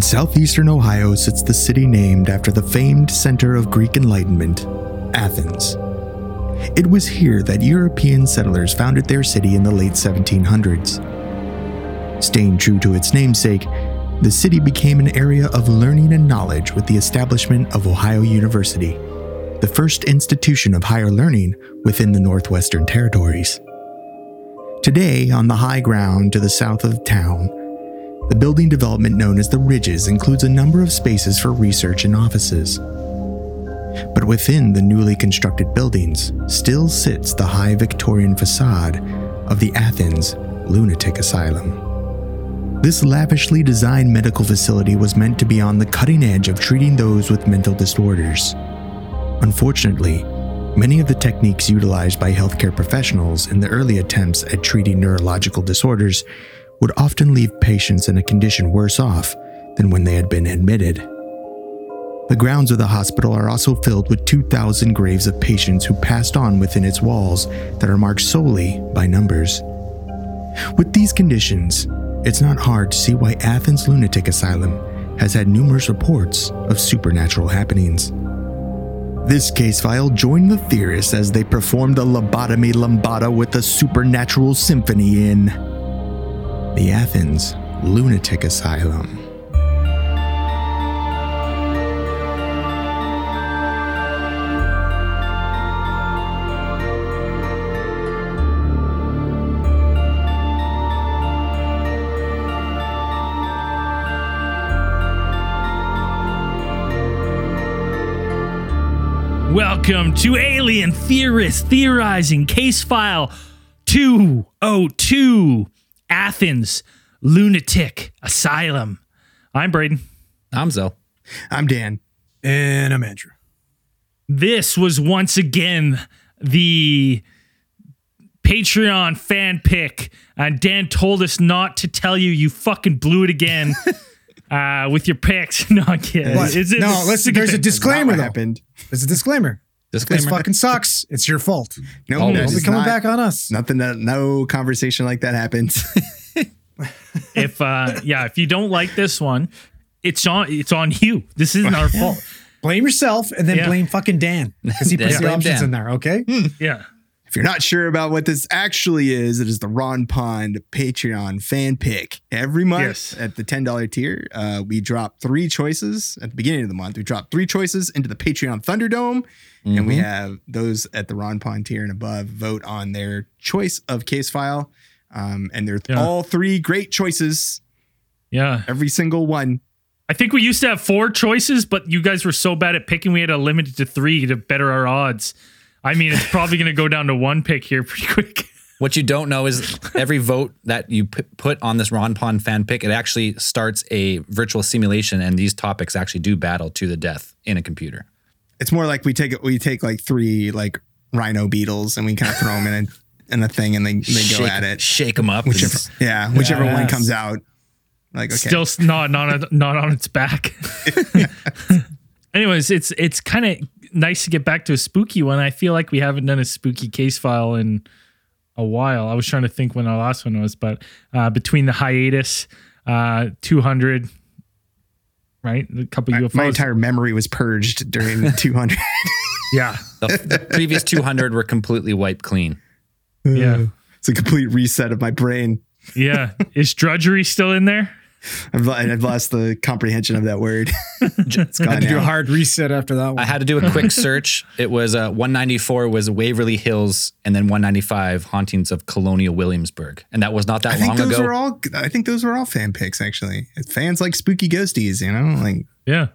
In southeastern Ohio sits the city named after the famed center of Greek Enlightenment, Athens. It was here that European settlers founded their city in the late 1700s. Staying true to its namesake, the city became an area of learning and knowledge with the establishment of Ohio University, the first institution of higher learning within the Northwestern Territories. Today, on the high ground to the south of town, the building development known as the Ridges includes a number of spaces for research and offices. But within the newly constructed buildings still sits the high Victorian facade of the Athens Lunatic Asylum. This lavishly designed medical facility was meant to be on the cutting edge of treating those with mental disorders. Unfortunately, many of the techniques utilized by healthcare professionals in the early attempts at treating neurological disorders would often leave patients in a condition worse off than when they had been admitted. The grounds of the hospital are also filled with 2,000 graves of patients who passed on within its walls that are marked solely by numbers. With these conditions, it's not hard to see why Athens Lunatic Asylum has had numerous reports of supernatural happenings. This case file joined the theorists as they performed a lobotomy lambada with a supernatural symphony in the Athens Lunatic Asylum. Welcome to Alien Theorist Theorizing Case File 202 Athens Lunatic Asylum. I'm Braden. I'm Zell. I'm Dan. And I'm Andrew. This was once again the Patreon fan pick. And Dan told us not to tell you. You fucking blew it again uh, with your picks. no, I'm kidding. What? It's- it's- no, it's listen, there's a disclaimer what though. happened. There's a disclaimer. This fucking sucks. It's your fault. No, Always. Don't be coming not- back on us. Nothing that no conversation like that happens. if uh yeah if you don't like this one it's on it's on you this isn't our fault Blame yourself and then Yeah. blame fucking Dan because he puts Yeah. the Blame options Dan. in there. Okay. yeah if you're not sure about what this actually is, it is the Ron Pond Patreon fan pick. Every month Yes. at the $10 tier, uh, we drop three choices at the beginning of the month. We drop three choices into the Patreon Thunderdome, and we have those at the Ron Pond tier and above vote on their choice of case file. Um, and they're Yeah. all three great choices, yeah every single one. i think we used to have four choices but you guys were so bad at picking we had to limit it to three to better our odds i mean it's probably going to go down to one pick here pretty quick What you don't know is every vote that you p- put on this Ron Pond fan pick, it actually starts a virtual simulation, and these topics actually do battle to the death in a computer. It's more like we take. We take like three like rhino beetles and we kind of throw them in a in a thing and they they go shake, at it. Shake them up. Whichever, yeah, whichever one Yes. comes out. Like okay, still s- not not not on its back anyways it's it's kind of nice to get back to a spooky one i feel like we haven't done a spooky case file in a while i was trying to think when our last one was but uh between the hiatus uh 200 right a couple UFOs. my entire memory was purged during 200. yeah the, the previous 200 were completely wiped clean. yeah it's a complete reset of my brain. yeah is drudgery still in there I've, I've lost the comprehension of that word. it's I gone had to do a hard reset after that one. I had to do a quick search. It was uh, 194 was Waverly Hills, and then 195 hauntings of Colonial Williamsburg, and that was not that I think long those ago. were all. I think those were all fan picks. Actually, fans like spooky ghosties. You know, like yeah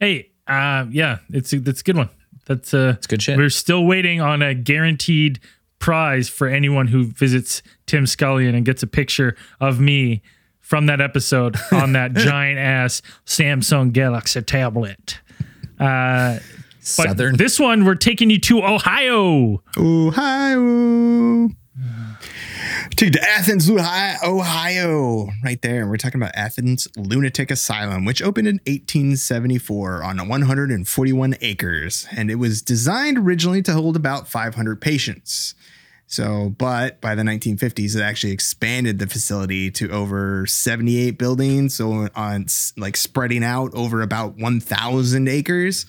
hey uh yeah it's a, that's a good one that's uh it's good shit. We're still waiting on a guaranteed prize for anyone who visits Tim Scullion and gets a picture of me from that episode on that giant ass Samsung Galaxy tablet. Uh, but Southern. this one, we're taking you to Ohio. Ohio. Take to Athens, Ohio, Ohio, right there. And we're talking about Athens Lunatic Asylum, which opened in 1874 on 141 acres, and it was designed originally to hold about 500 patients. So, but by the 1950s, it actually expanded the facility to over 78 buildings. So, on like spreading out over about 1,000 acres.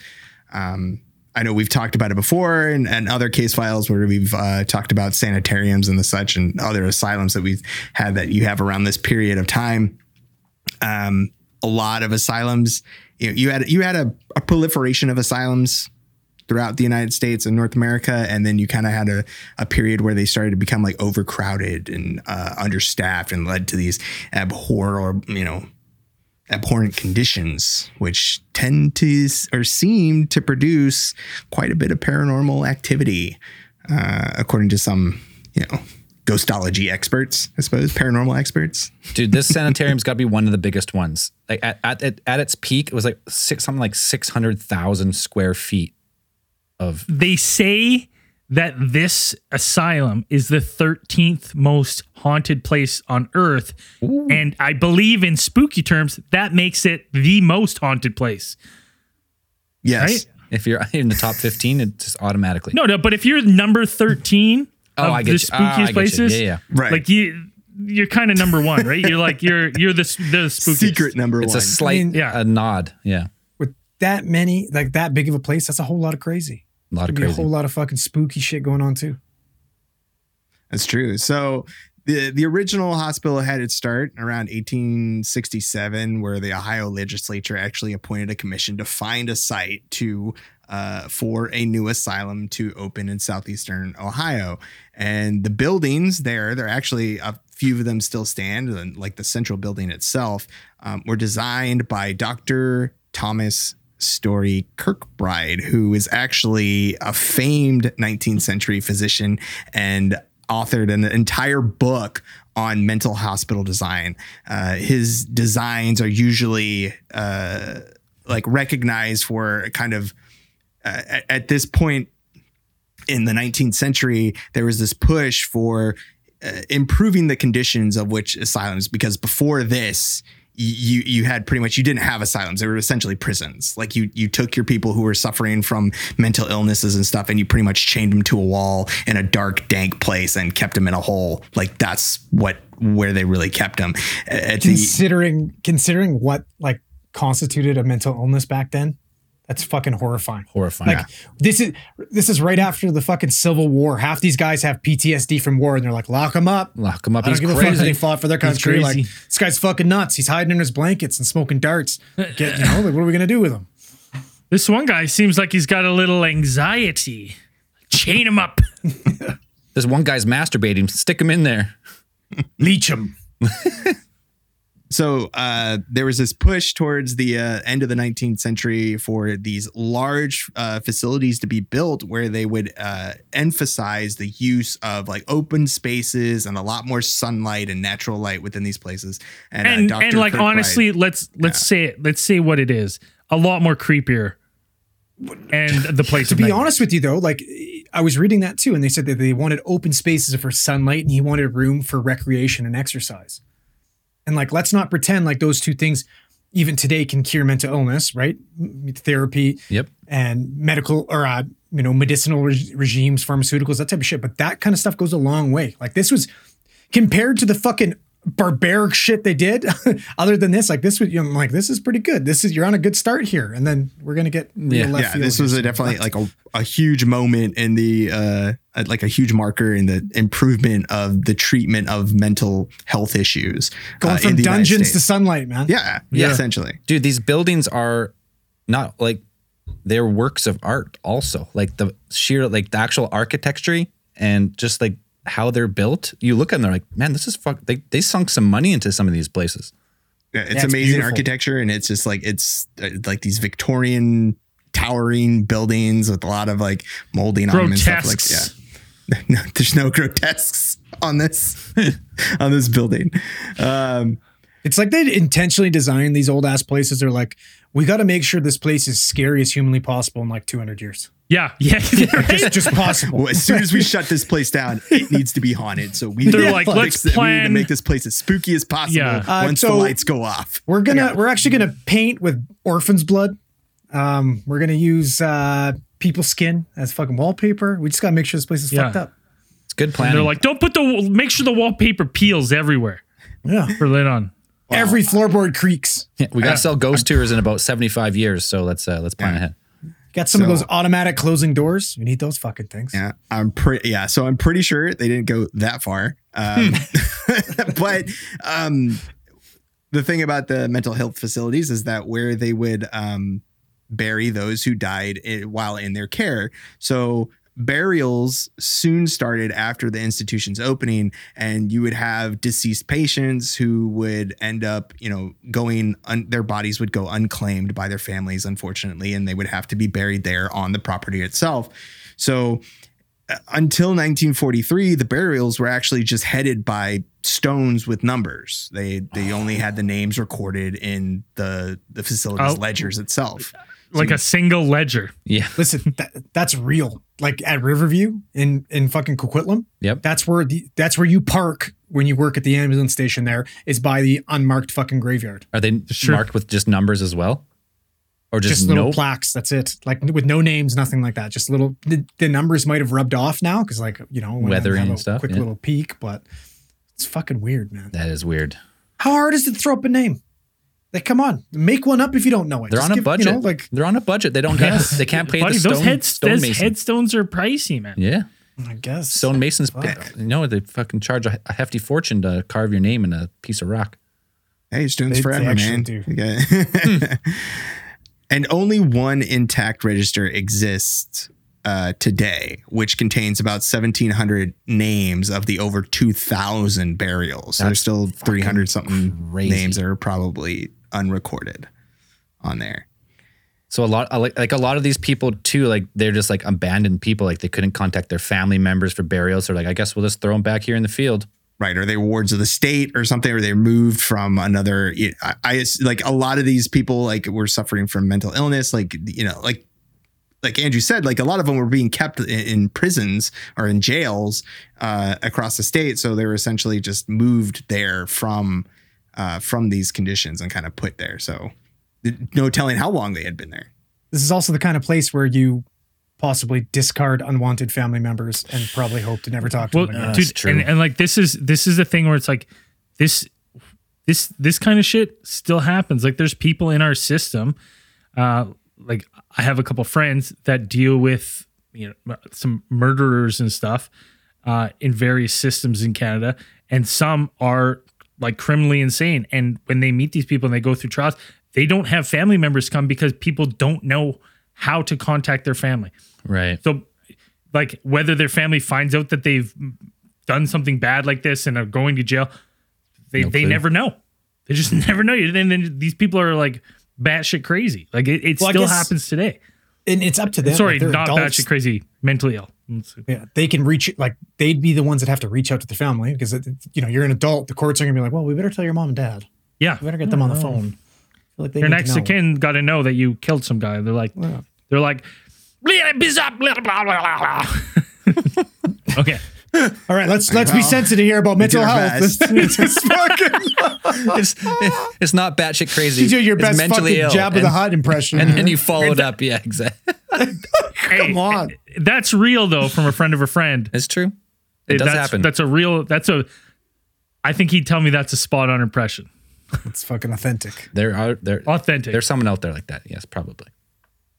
Um, I know we've talked about it before and, and other case files where we've uh, talked about sanitariums and the such and other asylums that we've had that you have around this period of time. Um, a lot of asylums, you, know, you had you had a, a proliferation of asylums throughout the United States and North America, and then you kind of had a, a period where they started to become like overcrowded and uh, understaffed, and led to these abhor or you know abhorrent conditions, which tend to or seem to produce quite a bit of paranormal activity, uh, according to some you know ghostology experts, I suppose, paranormal experts. Dude, this sanitarium's got to be one of the biggest ones. Like at, at, at, its peak, it was like six, something like 600,000 square feet of They say that this asylum is the 13th most haunted place on earth. And I believe in spooky terms, that makes it the most haunted place. Yes. Right? if you're in the top 15, it just automatically. No, no, but if you're number 13 Oh, of I the get you. Ah, I spookiest get you. places, Yeah, yeah. Right. like you you're kind of number one, right? You're like you're you're the the spookiest. Secret number It's one. a slight mean- Yeah. a nod. Yeah. With that many, like that big of a place, that's a whole lot of crazy. A lot of Could be a whole lot of fucking spooky shit going on too. That's true. So the the original hospital had its start around 1867, where the Ohio legislature actually appointed a commission to find a site to uh, for a new asylum to open in southeastern Ohio. And the buildings there, there are actually a few of them still stand, and like the central building itself, um, were designed by Dr. Thomas Story Kirkbride, who is actually a famed 19th century physician and authored an entire book on mental hospital design. Uh, his designs are usually uh, like recognized for kind of uh, at, at this point in the 19th century, there was this push for uh, improving the conditions of which asylums, because before this, you you had pretty much you didn't have asylums; they were essentially prisons. Like you you took your people who were suffering from mental illnesses and stuff, and you pretty much chained them to a wall in a dark, dank place and kept them in a hole. Like that's what where they really kept them. At the, Considering considering what like constituted a mental illness back then, that's fucking horrifying. Horrifying. Like this is this is right after the fucking Civil War. Half these guys have PTSD from war, and they're like, lock him up. Lock him up. I don't He's give a fuck that crazy. they fought for their country. Like this guy's fucking nuts. He's hiding in his blankets and smoking darts. Get, you know, like, what are we gonna do with him? This one guy seems like he's got a little anxiety. Chain him up. This one guy's masturbating. Stick him in there. Leech him. so uh, there was this push towards the uh, end of the 19th century for these large uh, facilities to be built where they would uh, emphasize the use of like open spaces and a lot more sunlight and natural light within these places. And, uh, And Dr. and like Kirkbride- honestly, let's let's say it. Let's say what it is. A lot more creepier. And the place To be honest with you, though, like I was reading that too, and they said that they wanted open spaces for sunlight, and he wanted room for recreation and exercise. And like, let's not pretend like those two things, even today, can cure mental illness, right? Therapy Yep. and medical or uh, you know medicinal reg- regimes, pharmaceuticals, that type of shit. But that kind of stuff goes a long way. Like this was compared to the fucking barbaric shit they did. other than this, like this was, you know, I'm like this is pretty good. This is you're on a good start here, and then we're gonna get Yeah. left yeah, this was a definitely But- like a, a huge moment in the uh, uh, like a huge marker in the improvement of the treatment of mental health issues going uh, from in the United dungeons to sunlight, man. yeah, Yeah. essentially. Dude, these buildings are not like they're works of art also. Like the sheer like the actual architecture and just like how they're built. You look at them, they're like, man, this is fuck they they sunk some money into some of these places. Yeah, it's Yeah, it's amazing beautiful. architecture, and it's just like it's uh, like these Victorian towering buildings with a lot of like molding on them and stuff. Like, Grotesques. yeah, no, there's no grotesques on this on this building. Um, It's like they intentionally designed these old ass places. They're like, we got to make sure this place is scary as humanly possible in like 200 years. Yeah, yeah. right? Just, just possible. well, as soon as we shut this place down, it needs to be haunted. So we They're need to like, let's it. we need to make this place as spooky as possible Yeah. Uh, once so- the lights go off. We're gonna, we're actually gonna paint with orphan's blood. Um, we're gonna use uh, people's skin as fucking wallpaper. We just gotta make sure this place is Yeah. fucked up. It's Good And planning. they're like, don't put the make sure the wallpaper peels everywhere Yeah. for lit on. Every floorboard creaks. Yeah, we got to sell ghost tours in about 75 years, so let's uh, let's plan ahead. Got some of those automatic closing doors. We need those fucking things. Yeah, I'm pretty. Yeah, so I'm pretty sure they didn't go that far. Um, but um, the thing about the mental health facilities is that where they would um, bury those who died while in their care. So burials soon started after the institution's opening, and you would have deceased patients who would end up, you know, going. Un- their bodies would go unclaimed by their families, unfortunately, and they would have to be buried there on the property itself. So uh, until 1943, the burials were actually just headed by stones with numbers. They they only had the names recorded in the the facility's Oh. ledgers itself. Like a single ledger. Yeah. Listen, that, that's real. Like at Riverview in in fucking Coquitlam, Yep. that's where the that's where you park when you work at the ambulance station. There is by the unmarked fucking graveyard. Are they Sure. marked with just numbers as well? Or just, Just, little no? plaques. That's it. Like with no names, nothing like that. Just little. The, the numbers might have rubbed off now because like you know when Weathering and stuff, Quick yeah. little peek, but it's fucking weird, man. that is weird. How hard is it to throw up a name? Like, come on, make one up if you don't know it. They're Just on a give- budget. You know, like They're on a budget. They don't get. Yes. They can't pay Buddy, the stone, those, heads, stone those headstones are pricey, man. yeah, I guess stone masons. Fuck. You know they fucking charge a, a hefty fortune to carve your name in a piece of rock. Hey, stones They- they forever, actually man. do. Yeah. and only one intact register exists uh, today, which contains about 1,700 names of the over 2,000 burials. So there's still 300 something crazy. names that are probably unrecorded on there. So a lot, like, like a lot of these people too, like they're just like abandoned people. Like they couldn't contact their family members for burials. So like, I guess we'll just throw them back here in the field. right? Are they wards of the state or something? Or they moved from another? I, I like a lot of these people like were suffering from mental illness, like you know, like like Andrew said, like a lot of them were being kept in, in prisons or in jails uh, across the state, so they were essentially just moved there from uh, from these conditions and kind of put there. So no telling how long they had been there. this is also the kind of place where you possibly discard unwanted family members and probably hope to never talk to Well, them again. dude, true. and, and like this is this is the thing where it's like this this this kind of shit still happens. Like there's people in our system, uh, like I have a couple friends that deal with you know some murderers and stuff uh, in various systems in Canada, and some are like criminally insane. And when they meet these people and they go through trials, they don't have family members come because people don't know how to contact their family. Right. So, like, whether their family finds out that they've done something bad like this and are going to jail, they, No they never know. They just never know. And then these people are like batshit crazy. Like, it, it Well, still guess- happens today. and it's up to them. Sorry, like, not adults. batshit crazy, mentally ill. Yeah, they can reach like they'd be the ones that have to reach out to the family because uh, you know you're an adult. The courts are gonna be like, well, we better tell your mom and dad. Yeah. We better get them on the phone. Like they Your next of kin got to know that you killed some guy. They're like, Yeah. they're like, blah, blah, blah, blah, blah, blah. okay. All right, let's let's be sensitive here about mental health. It's, it's fucking, it's, it's not batshit crazy. you do your It's best mentally fucking ill. Jabba and, the Hutt impression. And then you followed up. Yeah, exactly. Come on. That's real though, from a friend of a friend. It's true. It does that's, happen. That's a real. That's a. I think he'd tell me that's a spot on impression. it's fucking authentic. there are there. Authentic. There's someone out there like that. Yes, probably.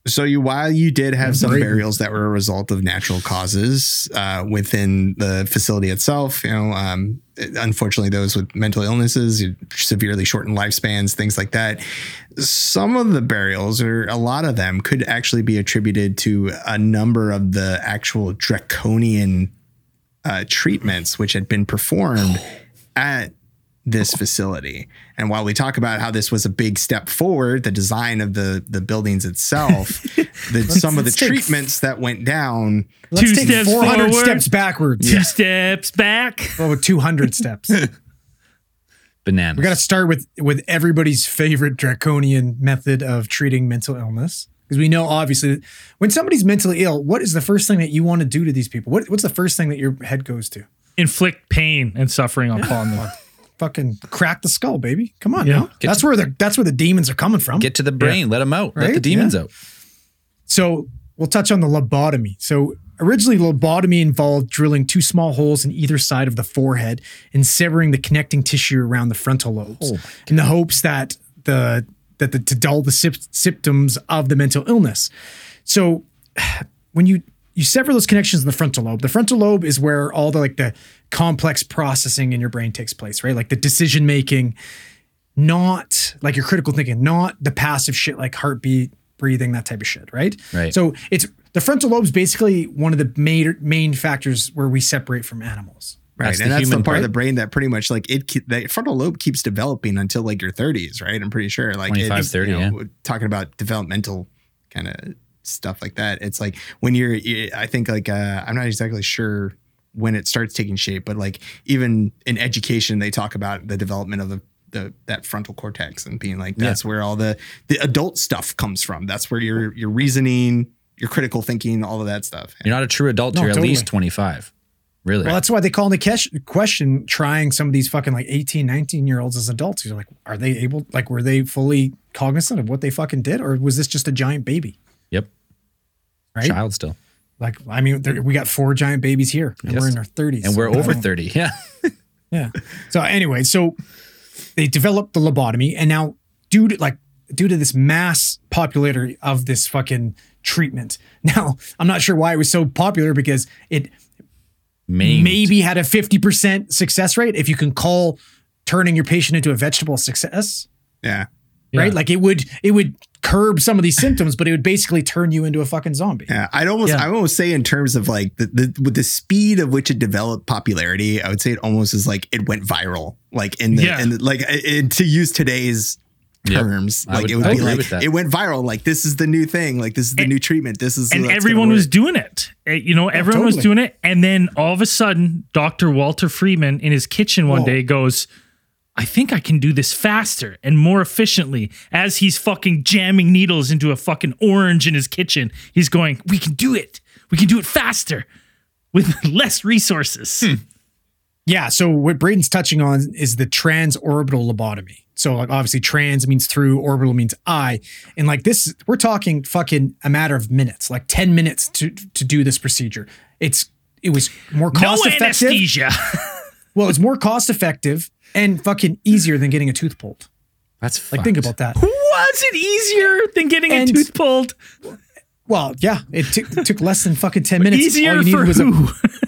So you while you did have some burials that were a result of natural causes uh, within the facility itself, you know, um, unfortunately those with mental illnesses, severely shortened lifespans, things like that. Some of the burials, or a lot of them, could actually be attributed to a number of the actual draconian uh, treatments which had been performed at this facility. And while we talk about how this was a big step forward, the design of the the buildings itself, the, some of the let's take- treatments that went down. Let's Two take steps 400 forward. steps backwards. Two steps back. Well, with 200 steps. Bananas. We got to start with with everybody's favorite draconian method of treating mental illness. Because we know, obviously, when somebody's mentally ill, what is the first thing that you want to do to these people? What, what's the first thing that your head goes to? Inflict pain and suffering upon them. Fucking crack the skull, baby. Come on, Yeah. now. That's where the that's where the demons are coming from. Get to the brain. Let them out. Let the demons Yeah. out. So we'll touch on the lobotomy. So originally, lobotomy involved drilling two small holes in either side of the forehead and severing the connecting tissue around the frontal lobes, oh, in the hopes that the that the, to dull the syp- symptoms of the mental illness. So, when you you sever those connections in the frontal lobe, the frontal lobe is where all the like the complex processing in your brain takes place, right? Like the decision making, not like your critical thinking, not the passive shit like heartbeat, breathing, that type of shit, right? Right. So it's the frontal lobe is basically one of the main main factors where we separate from animals. Right, That's and the that's the human part of the brain that pretty much like it, ke- the frontal lobe keeps developing until like your 30s, right? I'm pretty sure, like 25, it's, 30, you know, yeah. Talking about developmental kind of stuff like that. It's like when you're, I think like uh, I'm not exactly sure when it starts taking shape, but like even in education, they talk about the development of the the that frontal cortex and being like that's where all the the adult stuff comes from. That's where your your reasoning, your critical thinking, all of that stuff. You're not a true adult till No, you're totally. at least 25. Really? Well, that's why they call the ques- question trying some of these fucking like 18, 19 year olds as adults. You're like, are they able, like, were they fully cognizant of what they fucking did? Or was this just a giant baby? Yep. Right. Child still. Like, I mean, there, we got four giant babies here and Yes. we're in our 30s. And we're I over 30. Yeah. Yeah. So anyway, so they developed the lobotomy, and now due to like due to this mass popularity of this fucking treatment, now I'm not sure why it was so popular because it Maimed. maybe had a 50% success rate if you can call turning your patient into a vegetable success, Yeah. right? Yeah. Like it would it would curb some of these symptoms, but it would basically turn you into a fucking zombie. Yeah, I'd almost Yeah. I almost say in terms of like the, the with the speed of which it developed popularity, I would say it almost is like it went viral. Like in the Yeah. and like in, to use today's terms, I like would- it would I be like it went viral. Like this is the new thing. Like this is the And- new treatment. This is and everyone was doing it. Uh, You know, everyone was totally. doing it. And then all of a sudden, Dr. Walter Freeman in his kitchen one Whoa. day goes, I think I can do this faster and more efficiently as he's fucking jamming needles into a fucking orange in his kitchen. He's going, We can do it. We can do it faster with less resources. Hmm. Yeah. So what Braden's touching on is the transorbital lobotomy. So like obviously trans means through, orbital means eye, and like this, we're talking fucking a matter of minutes, like ten minutes to to do this procedure. It's it was more No cost effective. anesthesia. Well, it's more cost effective and fucking easier than getting a tooth pulled. That's Like think about that. Was it easier than getting And- a tooth pulled? Well, yeah, it took it took less than fucking ten minutes. All Easier you for was a-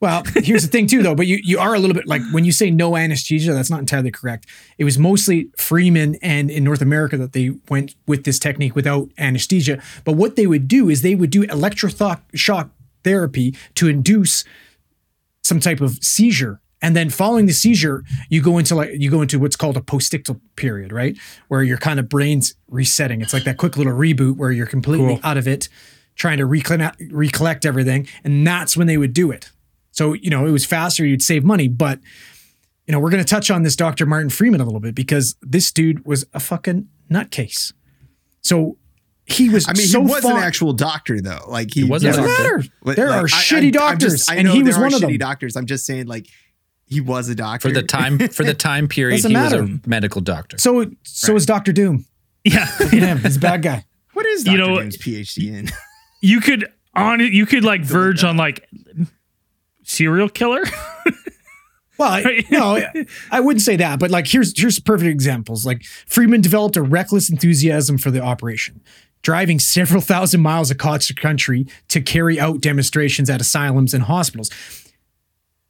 Well, here's the thing too, though. But you you are a little bit like when you say no anesthesia, that's not entirely correct. It was mostly Freeman and in North America that they went with this technique without anesthesia. But what they would do is they would do electroshock shock therapy to induce some type of seizure. And then following the seizure, you go into like you go into what's called a postictal period, right? Where your kind of brain's resetting. It's like that quick little reboot where you're completely Cool. out of it, trying to recollect, recollect everything. And that's when they would do it. So, you know, it was faster, you'd save money. But, you know, we're going to touch on this Dr. Martin Freeman a little bit because this dude was a fucking nutcase. So he was I mean, so he was fon- an actual doctor though. Like he, He was a Doesn't doctor. matter. There like, are I- shitty I- I'm doctors, just- I and he was one of shitty them. doctors. I'm just saying, like he was a doctor For the time for the time period, Doesn't he was a medical doctor. So, so is Doctor Doom. yeah. Look him. He's a bad guy. What is You Doctor know- Doom's PhD in? you could on you could like verge on like serial killer Well, I, no, I wouldn't say that, but like here's here's perfect examples. Like Freeman developed a reckless enthusiasm for the operation, driving several thousand miles across the country to carry out demonstrations at asylums and hospitals.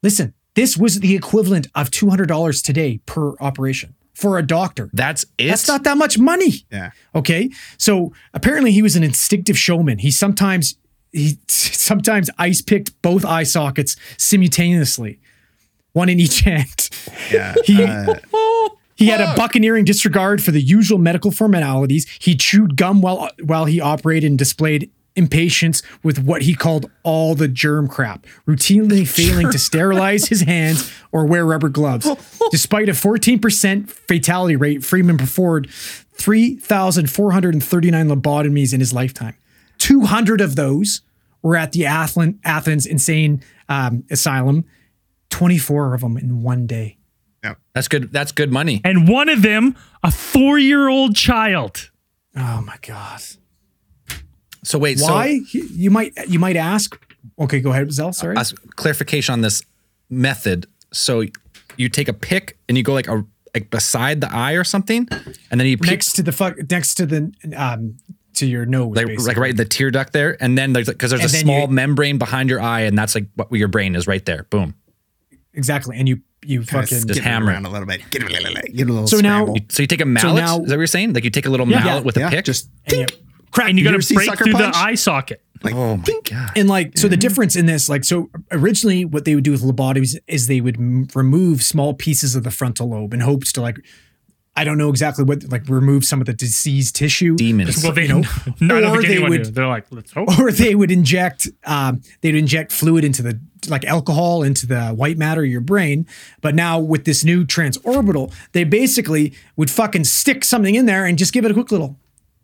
Listen, this was the equivalent of two hundred dollars today per operation for a doctor. That's it. That's not that much money. Yeah. Okay. So apparently he was an instinctive showman. He sometimes he sometimes ice picked both eye sockets simultaneously, one in each hand. Yeah. He Uh, he had a buccaneering disregard for the usual medical formalities. He chewed gum while while he operated and displayed impatience with what he called all the germ crap, routinely failing to sterilize his hands or wear rubber gloves. Despite a 14% fatality rate, Freeman performed 3,439 lobotomies in his lifetime. 200 of those were at the Athens, Athens Insane um, Asylum, 24 of them in one day. That's good. That's good money. and one of them a four-year-old child Oh my God. So wait. Why? You might you might ask. Okay, go ahead, Zell. Sorry. As clarification on this method. So you take a pick and you go like a like beside the eye or something, and then you peek, next to the fuck, next to the um to your nose, like basically. like right the tear duct there, and then there's because there's And a small you- membrane behind your eye, and that's like what your brain is right there. Boom. exactly, and you you fucking Just Get hammer. around a little bit. Get a little, get a little So now- So you take a mallet. now- is that what you're saying? Like you take a little Yeah. mallet with a pick. just and you crack. And you got to break through Punch? the eye socket. like, oh my god. And like, so the difference in this, like, so originally what they would do with lobotomies is they would m- remove small pieces of the frontal lobe in hopes to like, I don't know exactly what, like, remove some of the diseased tissue. Demons. Well, they You know, no, or they would- knew. They're like, let's hope. Or they would inject, um, they'd inject fluid into the, like alcohol into the white matter of your brain. But now with this new transorbital, they basically would fucking stick something in there and just give it a quick little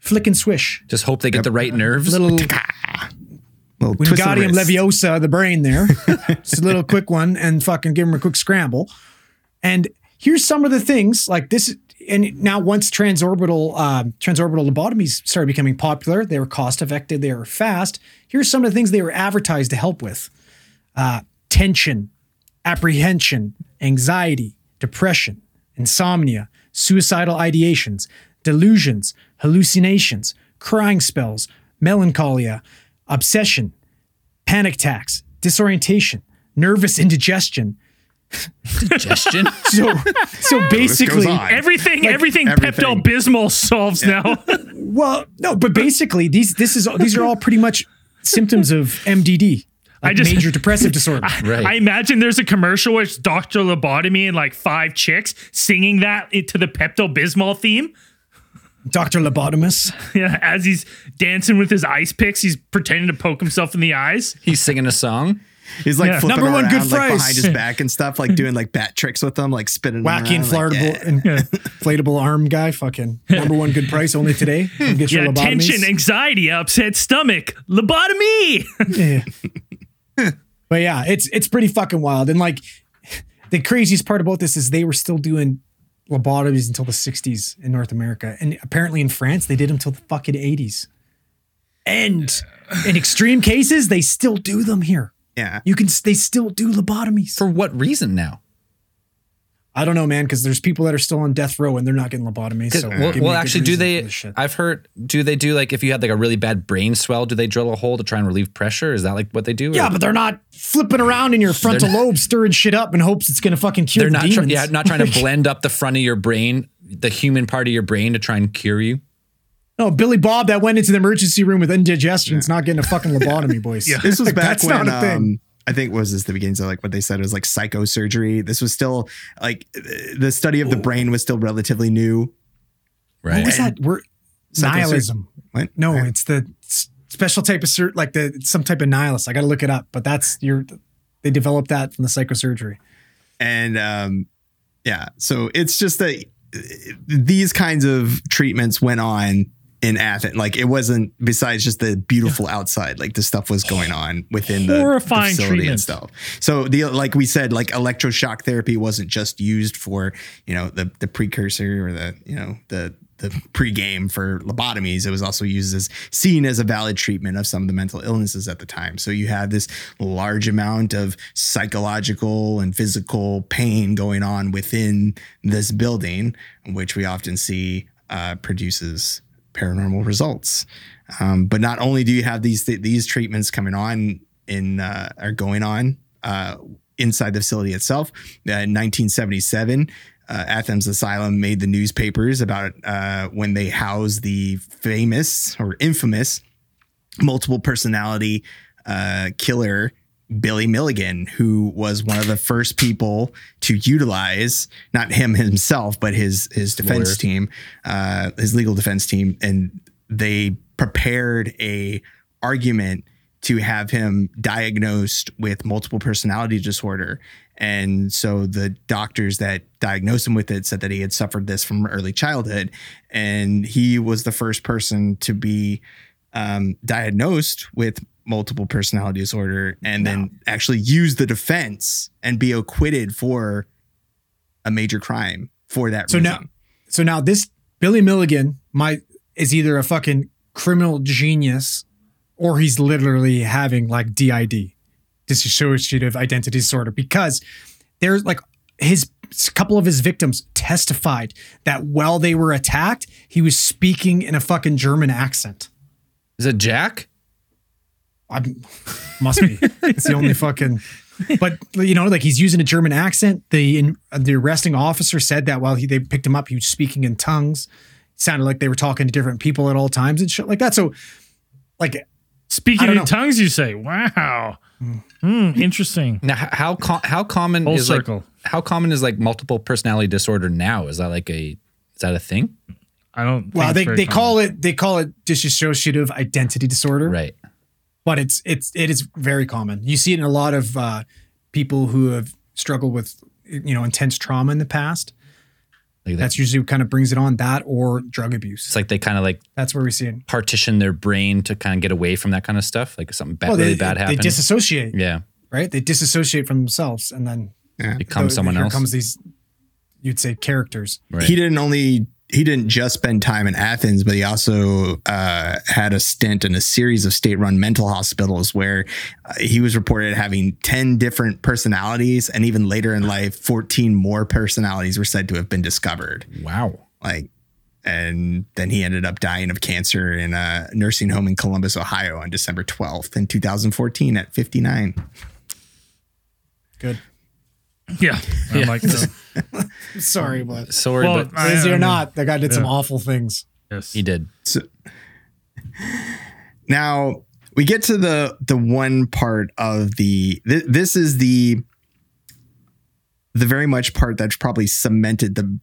flick and swish. Just hope they get the right nerves. Little little twist of the Wingardium. Leviosa the brain there. Just a little quick one and fucking give them a quick scramble. And here's some of the things like this. And now, once transorbital um, transorbital lobotomies started becoming popular, they were cost effective, they were fast. Here's some of the things they were advertised to help with: uh, tension, apprehension, anxiety, depression, insomnia, suicidal ideations, delusions, hallucinations, crying spells, melancholia, obsession, panic attacks, disorientation, nervous indigestion. Digestion. So, so basically, on. Everything, everything, everything. Pepto Bismol solves now. well, no, but basically, these this is these are all pretty much symptoms of MDD, like I just- major depressive disorder. Right. I imagine there's a commercial where it's Dr. Lobotomy and like five chicks singing that into the Pepto Bismol theme. Dr. Lobotomus. Yeah, as he's dancing with his ice picks, he's pretending to poke himself in the eyes. He's singing a song. He's like Yeah. flipping Number one around, good like price. behind his back and stuff, like doing like bat tricks with them, like spinning Wacky around, like, inflatable, yeah. inflatable arm guy. Fucking number one good price only today. Come Get Yeah, lobotomies. tension, anxiety, upset stomach, lobotomy. Yeah. but yeah, it's it's pretty fucking wild. And like the craziest part about this is they were still doing lobotomies until the 60s in North America. And apparently in France, they did them till the fucking 80s. And in extreme cases, they still do them here. Yeah. You can they still do lobotomies. For what reason now? I don't know, man, because there's people that are still on death row and they're not getting lobotomies. So well, give me well, a good actually, do they? shit. I've heard. Do they do like if you had like a really bad brain swell? Do they drill a hole to try and relieve pressure? Is that like what they do? Yeah, Or but they're not flipping around in your frontal lobe, stirring shit up in hopes it's gonna fucking cure they're the not. Try, demons. yeah, not trying to blend up the front of your brain, the human part of your brain, to try and cure you. No, Billy Bob that went into the emergency room with indigestion It's not getting a fucking lobotomy, boys. yeah. This was back That's when not a thing. um, I think was this the beginnings of like what they said was like psychosurgery. This was still like the study of the brain was still relatively new. Right. What was that word? Psychosur- Nihilism. What? No, it's the special type of cert, like the some type of nihilist. I got to look it up, but that's your. They developed that from the psychosurgery. and um yeah so it's just that uh, these kinds of treatments went on in Athens like it wasn't besides just the beautiful outside like the stuff was going on within the, the facility treatment. and stuff so the like we said like electroshock therapy wasn't just used for you know the the precursor or the you know the the pregame for lobotomies. It was also used as seen as a valid treatment of some of the mental illnesses at the time. So you had this large amount of psychological and physical pain going on within this building, which we often see uh, produces paranormal results. Um, but not only do you have these these treatments coming on in uh, are going on uh, inside the facility itself. Uh, in 1977, uh, Athens Asylum made the newspapers about uh, when they housed the famous or infamous multiple personality uh, killer Billy Milligan, who was one of the first people to utilize not him himself, but his his defense Lawyers. team, uh, his legal defense team, and they prepared a argument to have him diagnosed with multiple personality disorder. And so the doctors that diagnosed him with it said that he had suffered this from early childhood. And he was the first person to be um, diagnosed with multiple personality disorder and then actually use the defense and be acquitted for a major crime for that So reason. now, so now this Billy Milligan might is either a fucking criminal genius or he's literally having like DID, dissociative identity disorder, because there's like his a couple of his victims testified that while they were attacked, he was speaking in a fucking German accent. Is it Jack? I must be. It's the only fucking. But you know, like he's using a German accent. The in, the arresting officer said that while he they picked him up, he was speaking in tongues. It sounded like they were talking to different people at all times and shit like that. So, like, Speaking in know. tongues, you say, "Wow, Hmm, interesting." Now, how co- how common Full is circle. like how common is like multiple personality disorder now? Is that like a is that a thing? I don't. well, think they they common. call it they call it dissociative identity disorder. Right. But it's it's it is very common. You see it in a lot of uh, people who have struggled with you know intense trauma in the past. Like that, That's usually what kind of brings it on. That or drug abuse. it's like they kind of like That's where we see it. partition their brain to kind of get away from that kind of stuff. Like something bad, Well, really they, bad they disassociate, yeah. right? They disassociate from themselves, and then Become the- someone here else. comes these, you'd say, characters. Right. He didn't only he didn't just spend time in Athens, but he also uh, had a stint in a series of state-run mental hospitals where uh, he was reported having ten different personalities, and even later in life, fourteen more personalities were said to have been discovered. wow. Like, and then he ended up dying of cancer in a nursing home in Columbus, Ohio, on December twelfth in two thousand fourteen at fifty-nine. Good. Yeah, I'm like, no. Sorry, um, but Sorry, Well, but I- crazy I or not, that guy did some awful things. yes. he did. So now we get to the the one part of the th- this is the the very much part that's probably cemented the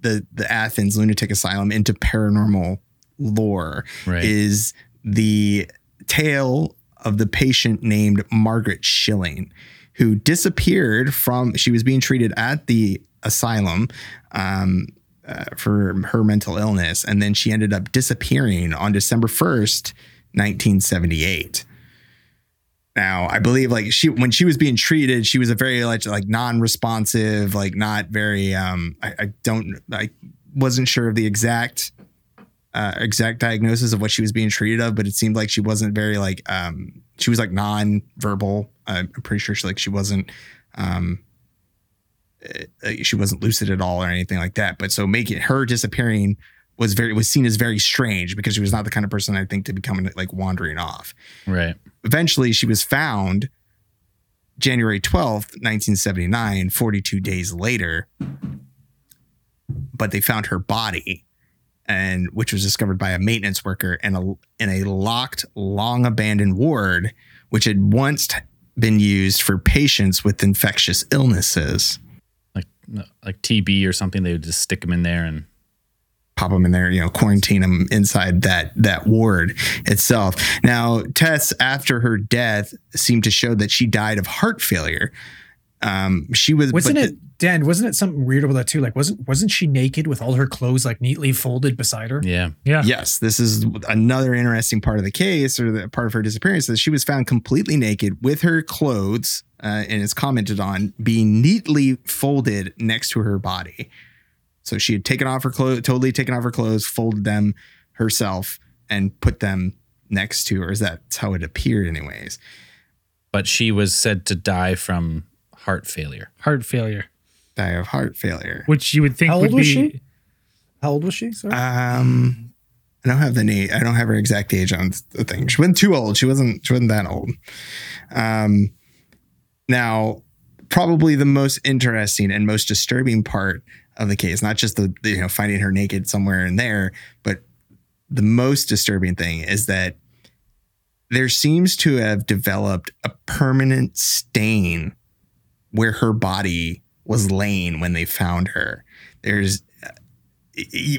the the Athens lunatic asylum into paranormal lore Right. is the tale of the patient named Margaret Schilling who disappeared from she was being treated at the asylum um, uh, for her mental illness and then she ended up disappearing on December 1st 1978 now I believe like she when she was being treated she was a very like like non-responsive like not very um I, I don't I wasn't sure of the exact uh, exact diagnosis of what she was being treated of, but it seemed like she wasn't very like um she was like non-verbal. I'm pretty sure she like she wasn't um uh, she wasn't lucid at all or anything like that. But so making her disappearing was very was seen as very strange because she was not the kind of person I think to become like wandering off. Right. Eventually, she was found January 12th, 1979, 42 days later. But they found her body and which was discovered by a maintenance worker in a in a locked, long abandoned ward, which had once been used for patients with infectious illnesses. Like like TB or something. They would just stick them in there and pop them in there, you know, quarantine them inside that that ward itself. Now, tests after her death seemed to show that she died of heart failure. Um, she was Wasn't it Dan? Wasn't it something weird about that too? Like, wasn't wasn't she naked with all her clothes like neatly folded beside her? yeah. Yeah. Yes, this is another interesting part of the case, or the part of her disappearance, that she was found completely naked with her clothes, uh, and it's commented on being neatly folded next to her body. So she had taken off her clothes, totally taken off her clothes, folded them herself, and put them next to her. Is that how it appeared, anyways? But she was said to die from heart failure. Heart failure, Die of heart failure. which you would think How would old was be. she? How old was she? Sorry. Um, I don't have the name. I don't have her exact age on the thing. She wasn't too old. She wasn't. She wasn't that old. Um, now, probably the most interesting and most disturbing part of the case, not just the the, you know finding her naked somewhere in there, but the most disturbing thing is that there seems to have developed a permanent stain where her body was laying when they found her. There's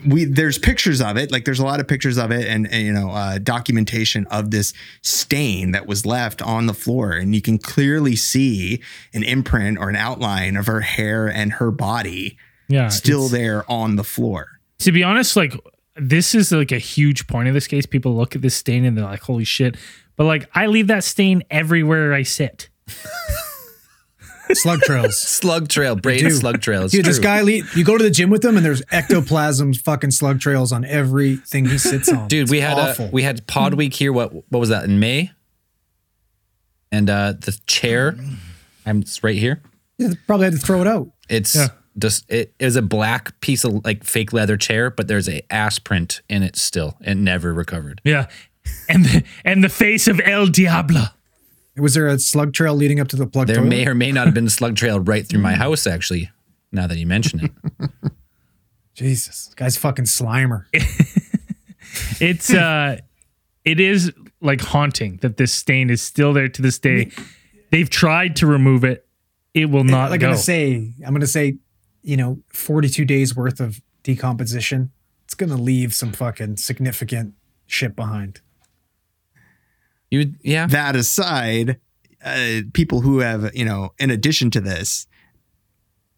we there's pictures of it like there's a lot of pictures of it and, and you know uh, documentation of this stain that was left on the floor and you can clearly see an imprint or an outline of her hair and her body Yeah, still there on the floor To be honest, like this is like a huge point of this case. People look at this stain and they're like, "Holy shit!" But like, I leave that stain everywhere I sit. slug trails. Slug trail, brain slug trails. It's Dude, this guy, you go to the gym with him, and there's ectoplasm fucking slug trails on everything he sits on. Dude, we had awful. a we had Pod Week here. What what was that in May? And uh the chair, I'm it's right here. Yeah, probably had to throw it out. It's Yeah. just it is a black piece of like fake leather chair, but there's a ass print in it still. It never recovered. Yeah. And the, and the face of El Diablo. Was there a slug trail leading up to the plug There toilet? may or may not have been a slug trail right through my house. Actually, now that you mention it, Jesus, this guy's fucking Slimer. It's uh it is like haunting that this stain is still there to this day. They've tried to remove it. It will not like go. I'm gonna say, I'm gonna say, you know, 42 days worth of decomposition. It's gonna leave some fucking significant shit behind. You yeah. that aside, uh, people who have, you know, in addition to this,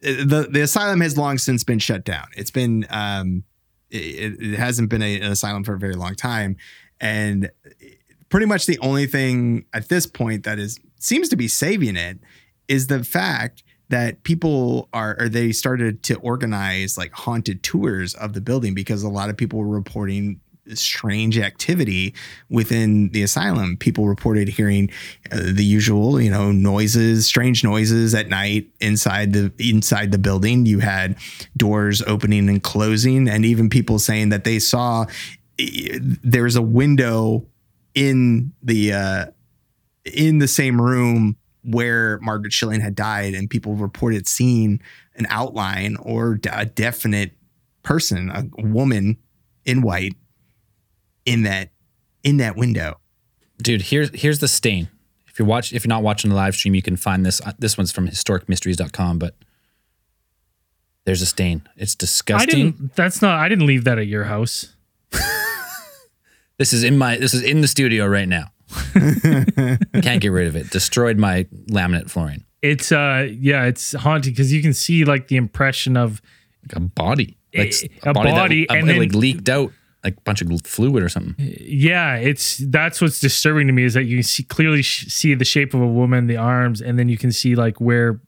uh, the the asylum has long since been shut down. It's been, um, it, it hasn't been a, an asylum for a very long time, and pretty much the only thing at this point that is seems to be saving it is the fact that people are or they started to organize like haunted tours of the building because a lot of people were reporting strange activity within the asylum. People reported hearing uh, the usual you know noises strange noises at night inside the inside the building. You had doors opening and closing and even people saying that they saw eh, there's a window in the uh in the same room where Margaret Schilling had died, and people reported seeing an outline or a definite person, a woman in white, in that in that window. dude here's here's the stain. If you're watch if you're not watching the live stream you can find this uh, this one's from historicmysteries.com but there's a stain. It's I disgusting. didn't that's not I didn't leave that at your house. this is in my this is in the studio right now. Can't get rid of it. Destroyed my laminate flooring. It's uh yeah, it's haunting because you can see like the impression of like a body. Like Eh, a body, that, and it, then- like leaked out like a bunch of fluid or something yeah, it's that's what's disturbing to me is that you see clearly sh- see the shape of a woman, the arms, and then you can see like where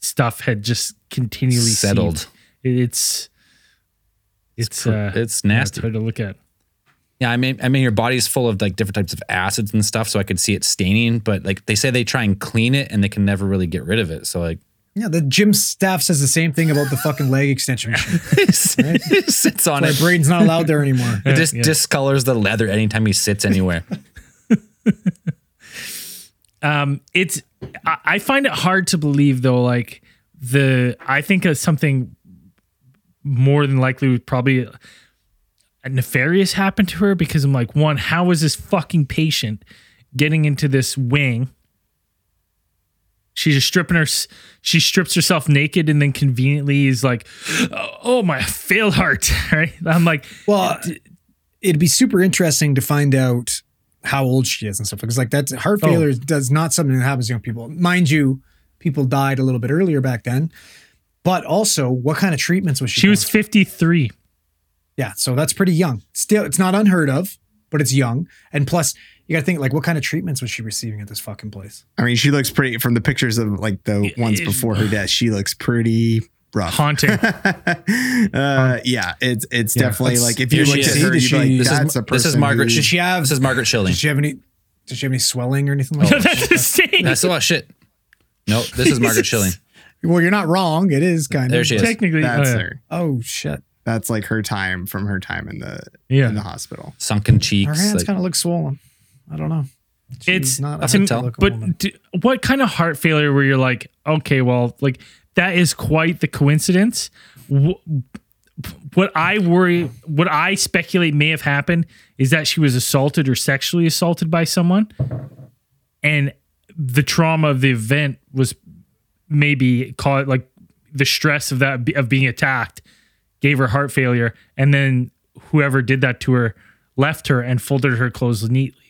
stuff had just continually settled. It- It's it's uh, it's yeah, nasty hard to look at. Yeah, I mean, I mean, your body's full of like different types of acids and stuff, so I could see it staining. But like they say, they try and clean it, and they can never really get rid of it. So like, Yeah, the gym staff says the same thing about the fucking leg extension machine. it sits on it. My it. brain's not allowed there anymore. It just Yeah. discolors the leather anytime he sits anywhere. Um, it's I, I find it hard to believe though. Like the I think of something more than likely would probably a nefarious happened to her because I'm like, one, how is this fucking patient getting into this wing? She's just stripping her. She strips herself naked and then conveniently is like, "Oh, oh my failed heart!" Right? I'm like, Well, it'd be super interesting to find out how old she is and stuff because like that's heart Oh. failure does not something that happens to young people. Mind you, people died a little bit earlier back then. But also, what kind of treatments was she? she was going 53. Yeah, so that's pretty young. Still, it's not unheard of, but it's young. And plus, you got to think like, what kind of treatments was she receiving at this fucking place? I mean, she looks pretty from the pictures of like the ones it- before her death. She looks pretty rough. Haunting. uh, yeah, it's it's definitely like if you Here looked she at is. her, you'd be like, she- This is- that's a person. this is Margaret. who- Did she have? This is Margaret Schilling. Did she have any? Did she have any swelling or anything like that? That's the same. That's a lot of shit. Nope, this is Margaret Schilling. well, you're not wrong. It is kind There of. she is. Technically, that's oh, yeah. her. Oh shit! That's like her time from her time in the Yeah. in the hospital. Sunken cheeks. Her hands like- kind of look swollen. I don't know. It's not a That's a tell. but woman. d what kind of heart failure where you're like, okay, well, like that is quite the coincidence. Wh- What I worry, what I speculate may have happened is that she was assaulted or sexually assaulted by someone, and the trauma of the event was maybe call it like the stress of that of being attacked gave her heart failure, and then whoever did that to her left her and folded her clothes neatly.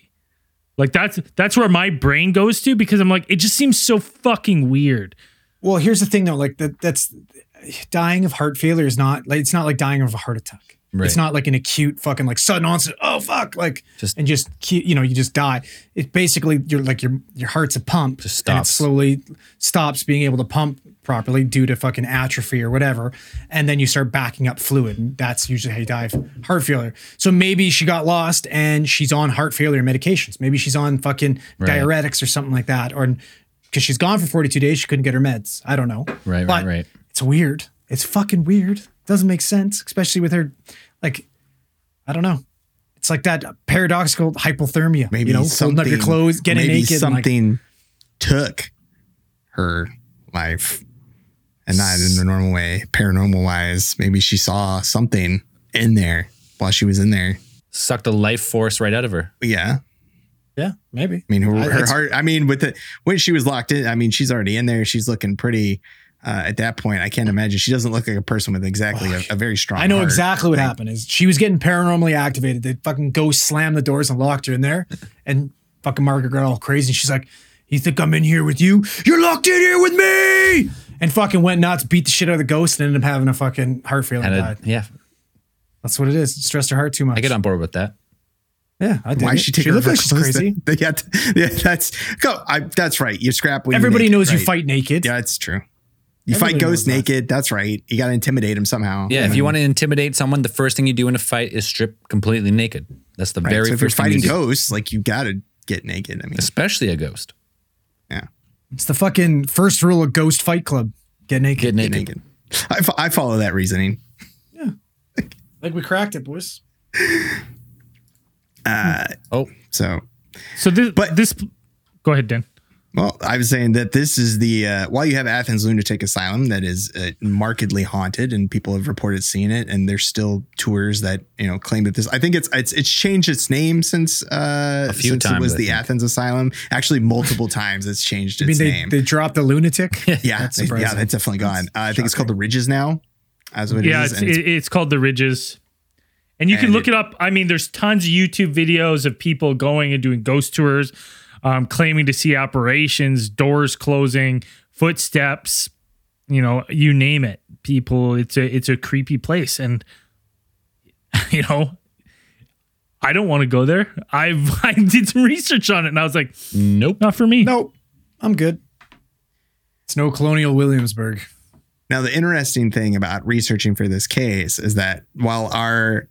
Like that's that's where my brain goes to because I'm like, it just seems so fucking weird. Well, here's the thing though. Like that. That's dying of heart failure is not like it's not like dying of a heart attack. Right. It's not like an acute fucking like sudden onset. Oh fuck! Like Just- and just you know you just die. It basically you're like your your heart's a pump. Just and it stops. slowly stops being able to pump properly due to fucking atrophy or whatever, and then you start backing up fluid. And that's usually how you die of heart failure. So maybe she got lost and she's on heart failure medications. Maybe she's on fucking Right. diuretics or something like that, or because she's gone for 42 days, she couldn't get her meds. I don't know. Right, right, But right. It's weird. It's fucking weird. Doesn't make sense, especially with her. Like, I don't know. It's like that paradoxical hypothermia. Maybe you know, something, holding up your clothes, getting maybe naked. and, like- Something took her life, and not in the normal way, paranormal wise. Maybe she saw something in there while she was in there. Sucked the life force right out of her. Yeah, yeah, maybe. I mean, her, I- her heart. I mean, with the when she was locked in, I mean, she's already in there. She's looking pretty. Uh, at that point, I can't imagine she doesn't look like a person with exactly a, a very strong. I know exactly what happened. Is she was getting paranormally activated? They fucking ghost slammed the doors and locked her in there, and fucking Margaret got all crazy. She's like, "You think I'm in here with you? You're locked in here with me!" And fucking went nuts, beat the shit out of the ghost, and ended up having a fucking heart failure. And and died. yeah, That's what it is. It stressed her heart too much. I get on board with that. Yeah, I did. Why she take she her looked like her she's clothes crazy. then? Yeah, yeah, that's go. I, that's right. You scrap. When you're Everybody naked, knows you fight naked. Yeah, that's true. You Everybody fight ghosts knows that. naked. That's right. You got to intimidate them somehow. Yeah, if you want to intimidate someone, the first thing you do in a fight is strip completely naked. That's the Right, very so if you're first thing fighting you do. ghosts, like you got to get naked. I mean, Especially a ghost. yeah, It's the fucking first rule of Ghost Fight Club. Get naked. Get get naked. naked. I, fo- I follow that reasoning. Yeah, like we cracked it, boys. Uh, Oh, So, So this, But- this, go ahead, Dan. Well, I was saying that this is the uh, while you have Athens Lunatic Asylum that is uh, markedly haunted, and people have reported seeing it, and there's still tours that you know claim that this. I think it's it's it's changed its name since uh, A few since it times, was I the think. Athens Asylum. Actually, multiple times it's changed I mean, its they, name. they dropped the lunatic. yeah, That's they- yeah, surprising. that's definitely gone. Uh, I think it's called the Ridges now. As what Yeah, it is. it's, and it's called the Ridges. And you can And look it, up. I mean, there's tons of YouTube videos of people going and doing ghost tours, um, claiming to see operations, doors closing, footsteps, you know, you name it. People, it's a it's a creepy place, and you know, I don't want to go there. I've I did some research on it, and I was like, nope. not for me. Nope, I'm good. It's no Colonial Williamsburg. Now, the interesting thing about researching for this case is that while our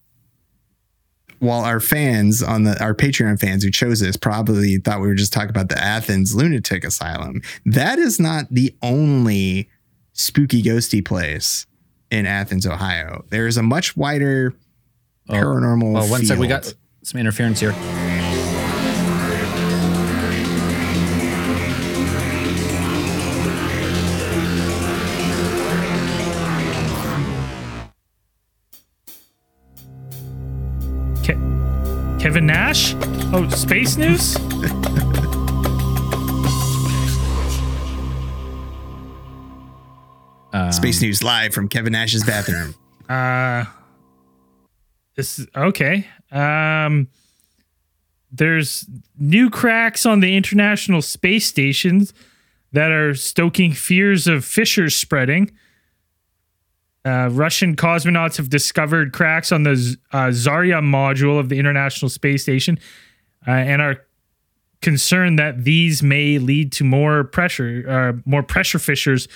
while our fans on the our Patreon fans who chose this probably thought we were just talking about the Athens Lunatic Asylum, that is not the only spooky ghosty place in Athens, Ohio. There is a much wider oh, paranormal. Oh, one sec. We got some interference here. Oh, space news. Space News live from Kevin Nash's bathroom. Uh this is okay. Um there's new cracks on the International Space Stations that are stoking fears of fissures spreading. Uh, Russian cosmonauts have discovered cracks on the uh, Zarya module of the International Space Station uh, and are concerned that these may lead to more pressure, uh, more pressure fissures,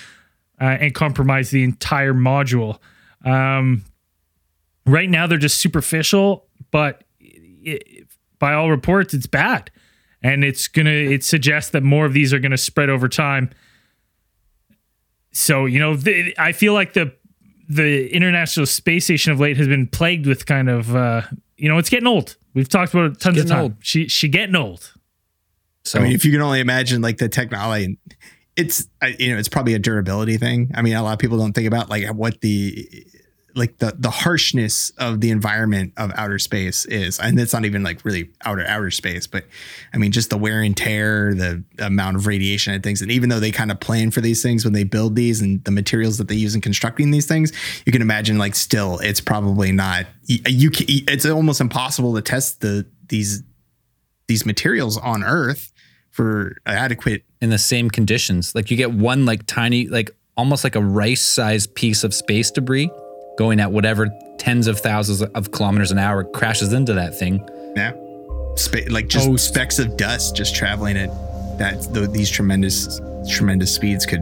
uh, and compromise the entire module. Um, right now, they're just superficial, but it, by all reports, it's bad, and it's gonna. It suggests that more of these are gonna spread over time. So you know, the, I feel like the the International Space Station of late has been plagued with kind of, uh, you know, it's getting old. We've talked about it tons of getting time. She she getting old. So I mean, if you can only imagine like the technology, it's you know it's probably a durability thing. I mean, a lot of people don't think about like what the like the the harshness of the environment of outer space is, and it's not even like really outer outer space, but I mean just the wear and tear, the amount of radiation and things. And even though they kind of plan for these things when they build these and the materials that they use in constructing these things, you can imagine like still it's probably not you. Can, it's almost impossible to test the these these materials on Earth for adequate. in the same conditions, like you get one like tiny, like almost like a rice-sized piece of space debris, going at whatever tens of thousands of kilometers an hour crashes into that thing. Yeah. Spe- like just Toast. specks of dust just traveling at that th- these tremendous tremendous speeds could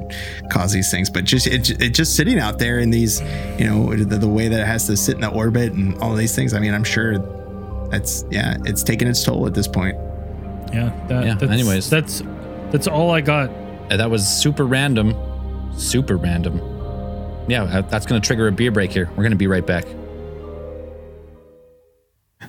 cause these things but just it, it just sitting out there in these you know the, the way that it has to sit in the orbit and all these things i mean i'm sure that's yeah it's taking its toll at this point Yeah. That, Yeah, That's, anyways. that's that's all I got. Uh, That was super random. Super random. Yeah, uh, that's going to trigger a beer break here. We're going to be right back.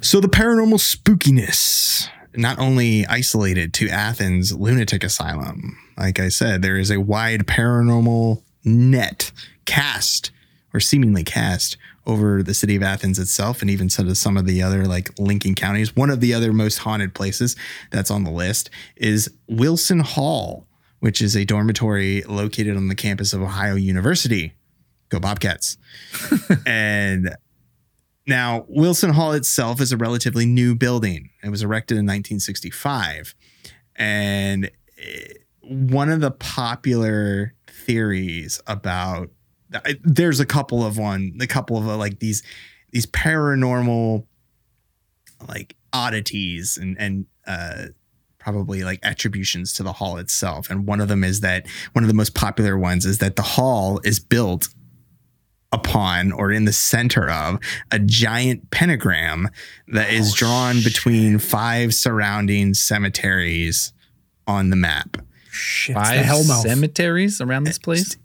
So the paranormal spookiness not only isolated to Athens lunatic asylum. Like I said, there is a wide paranormal net cast or seemingly cast over the city of Athens itself and even some of some of the other like linking counties. One of the other most haunted places that's on the list is Wilson Hall, which is a dormitory located on the campus of Ohio University. Go Bobcats. and now, Wilson Hall itself is a relatively new building. It was erected in 1965. And eh, one of the popular theories about there's a couple of one, a couple of uh, like these these paranormal like oddities and and uh probably like attributions to the hall itself. And one of them is that one of the most popular ones is that the hall is built upon or in the center of a giant pentagram that is drawn between five surrounding cemeteries on the map. Shit, it's Five cemeteries around this eh, place.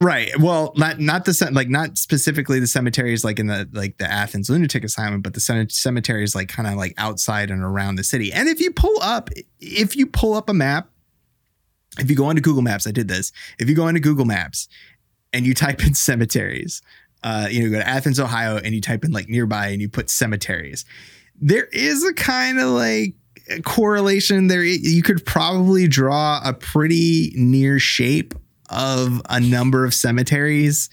Right. Well, not not the ce- like not specifically the cemeteries like in the like the Athens lunatic asylum, but the cem- cemeteries like kind of like outside and around the city. And if you pull up, if you pull up a map, if you go onto Google Maps, I did this. If you go into Google Maps and you type in cemeteries, uh, you know, go to Athens, Ohio, and you type in like nearby and you put cemeteries. There is a kind of like correlation there. You could probably draw a pretty near shape of a number of cemeteries.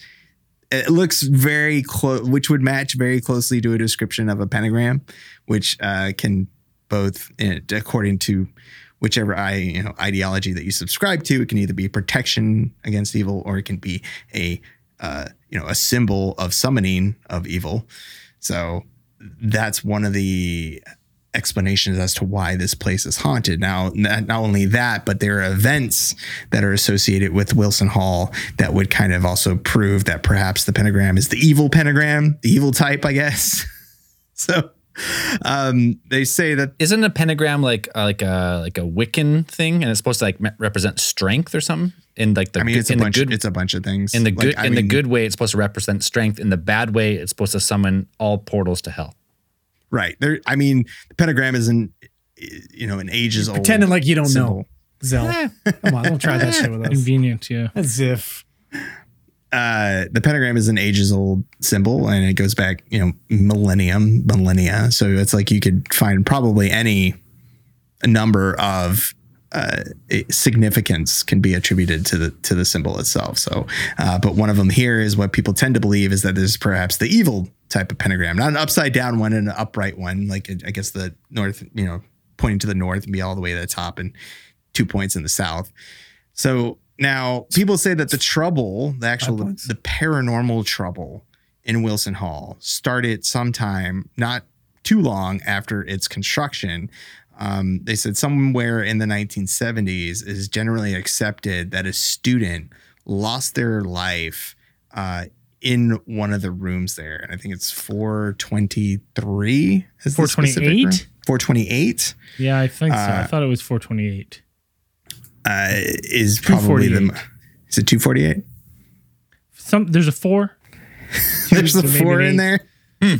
It looks very close, which would match very closely to a description of a pentagram, which uh, can both, eh, according to whichever I, you know, ideology that you subscribe to, it can either be protection against evil or it can be a, uh, you know, a symbol of summoning of evil. So that's one of the explanations as to why this place is haunted. Now, not, not only that, but there are events that are associated with Wilson Hall that would kind of also prove that perhaps the pentagram is the evil pentagram, the evil type, I guess. so um, they say that Isn't a pentagram like uh, like a like a Wiccan thing, and it's supposed to like me- represent strength or something? In like the I mean, good- it's a in bunch. good it's a bunch of things. in the Like, good I in the good way, it's supposed to represent strength. In the bad way, it's supposed to summon all portals to hell. right there. I mean, the pentagram is an you know an ages old Pretending like you don't symbol. know. Zell. Come on, don't try that shit with us. Convenient, yeah. As if. Uh, the pentagram is an ages old symbol and it goes back, you know, millennium, millennia. So it's like you could find probably any number of uh, significance can be attributed to the to the symbol itself. So, uh, but one of them here is what people tend to believe is that this is perhaps the evil type of pentagram, not an upside down one and an upright one, like I guess the north, you know, pointing to the north and be all the way to the top and two points in the south. So now people say that the trouble, the actual the, the paranormal trouble in Wilson Hall started sometime not too long after its construction. Um, they said somewhere in the 1970s it is generally accepted that a student lost their life uh, in one of the rooms there. And I think it's 423. is 428? 428 Yeah, I think so. I Uh, thought it was 428. Uh, is probably the. 248. Is it 248? Some there's a four. There's So the maybe four an in eight. there.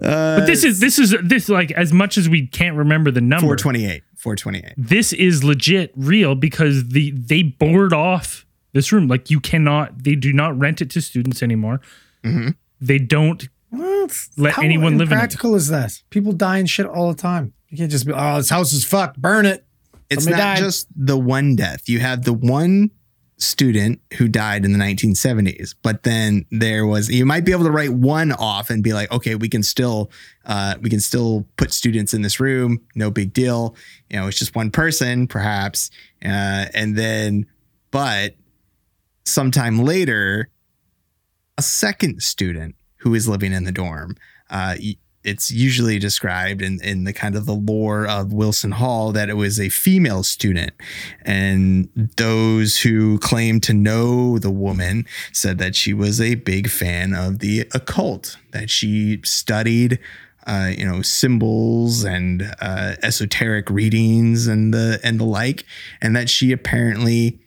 But this is this is this like as much as we can't remember the number. 428. 428. This is legit real because the they board off this room. Like you cannot. They do not rent it to students anymore. Mhm. They don't Well, let anyone live in it. Practical is that? People die and shit all the time. You can't just be, oh, this house is fucked. Burn it. It's not died. just the one death. You have the one student who died in the 1970s, but then there was you might be able to write one off and be like, okay, we can still uh, we can still put students in this room, no big deal. You know, it's just one person, perhaps, uh, and then, but sometime later, a second student who is living in the dorm. Uh, it's usually described in, in the kind of the lore of Wilson Hall that it was a female student. And those who claim to know the woman said that she was a big fan of the occult, that she studied uh, you know, symbols and uh, esoteric readings and the and the like, and that she apparently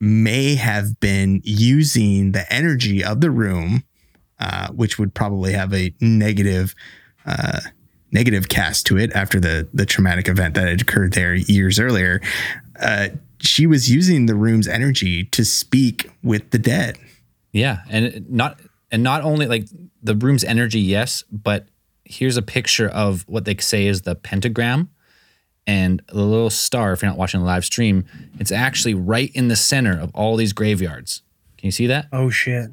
may have been using the energy of the room, uh, which would probably have a negative uh, negative cast to it after the the traumatic event that had occurred there years earlier. Uh, she was using the room's energy to speak with the dead. Yeah, and not and not only like the room's energy, yes, but here's a picture of what they say is the pentagram and the little star. If you're not watching the live stream, it's actually right in the center of all these graveyards. Can you see that? Oh shit.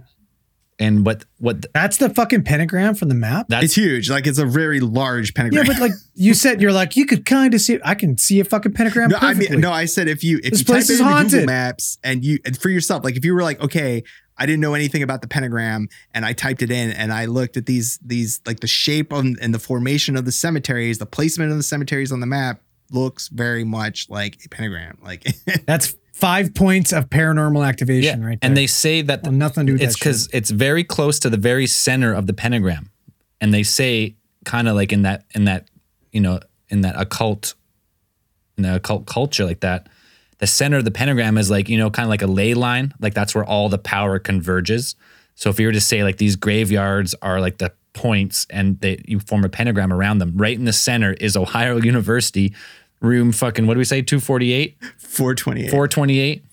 And what what That's the fucking pentagram from the map. that's It's huge, like it's a very large pentagram. Yeah, but like you said, you're like you could kind of see. I can see a fucking pentagram. No, I mean, no, I said if you if This you type place it is into Google. Maps and you and for yourself, like if you were like, okay, I didn't know anything about the pentagram, and I typed it in, and I looked at these these like the shape of, and the formation of the cemeteries, the placement of the cemeteries on the map looks very much like a pentagram. Like That's five points of paranormal activation yeah. right there. and they say that Well, nothing to do with it's because it's very close to the very center of the pentagram, and they say kind of like in that in that you know in that occult in the occult culture like that. The center of the pentagram is like you know kind of like a ley line, like that's where all the power converges. So if you were to say like these graveyards are like the points and they you form a pentagram around them, right in the center is Ohio University, room fucking what do we say two forty eight. 428. 428.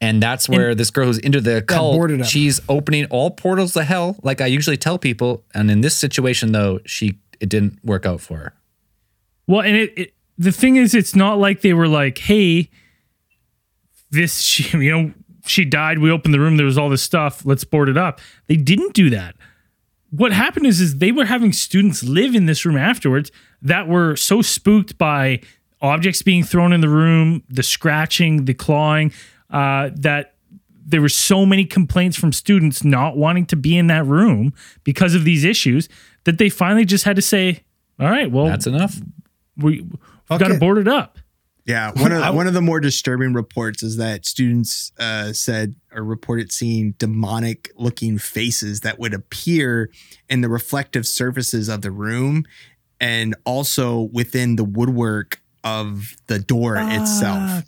And that's where this girl who's into the boarded cult, she's opening all portals to hell, like I usually tell people. And in this situation, though, she it didn't work out for her. Well, and it, it the thing is, it's not like they were like, "Hey, this she, you know she died. We opened the room. There was all this stuff. Let's board it up." They didn't do that. What happened is, is they were having students live in this room afterwards that were so spooked by objects being thrown in the room, the scratching, the clawing, uh, that there were so many complaints from students not wanting to be in that room because of these issues that they finally just had to say, "All right, well, That's enough. we we've Fuck got to it. board it up. Yeah, one of one of the more disturbing reports is that students uh, said or reported seeing demonic looking faces that would appear in the reflective surfaces of the room, and also within the woodwork of the door itself.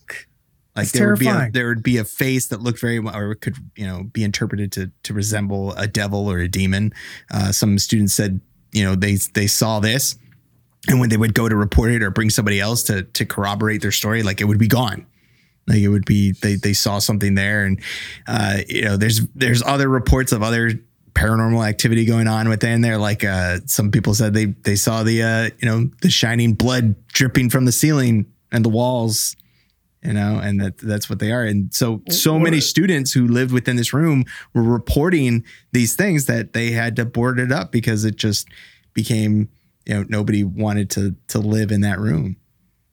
Like there would be a, there would be a face that looked very or could you know be interpreted to to resemble a devil or a demon. Uh, some students said you know they they saw this, and when they would go to report it or bring somebody else to to corroborate their story, like it would be gone. Like it would be they they saw something there, and uh, you know there's there's other reports of other paranormal activity going on within there. Like uh, some people said they they saw the uh, you know the shining blood dripping from the ceiling and the walls you know and that that's what they are and so so many students who lived within this room were reporting these things that they had to board it up because it just became you know nobody wanted to to live in that room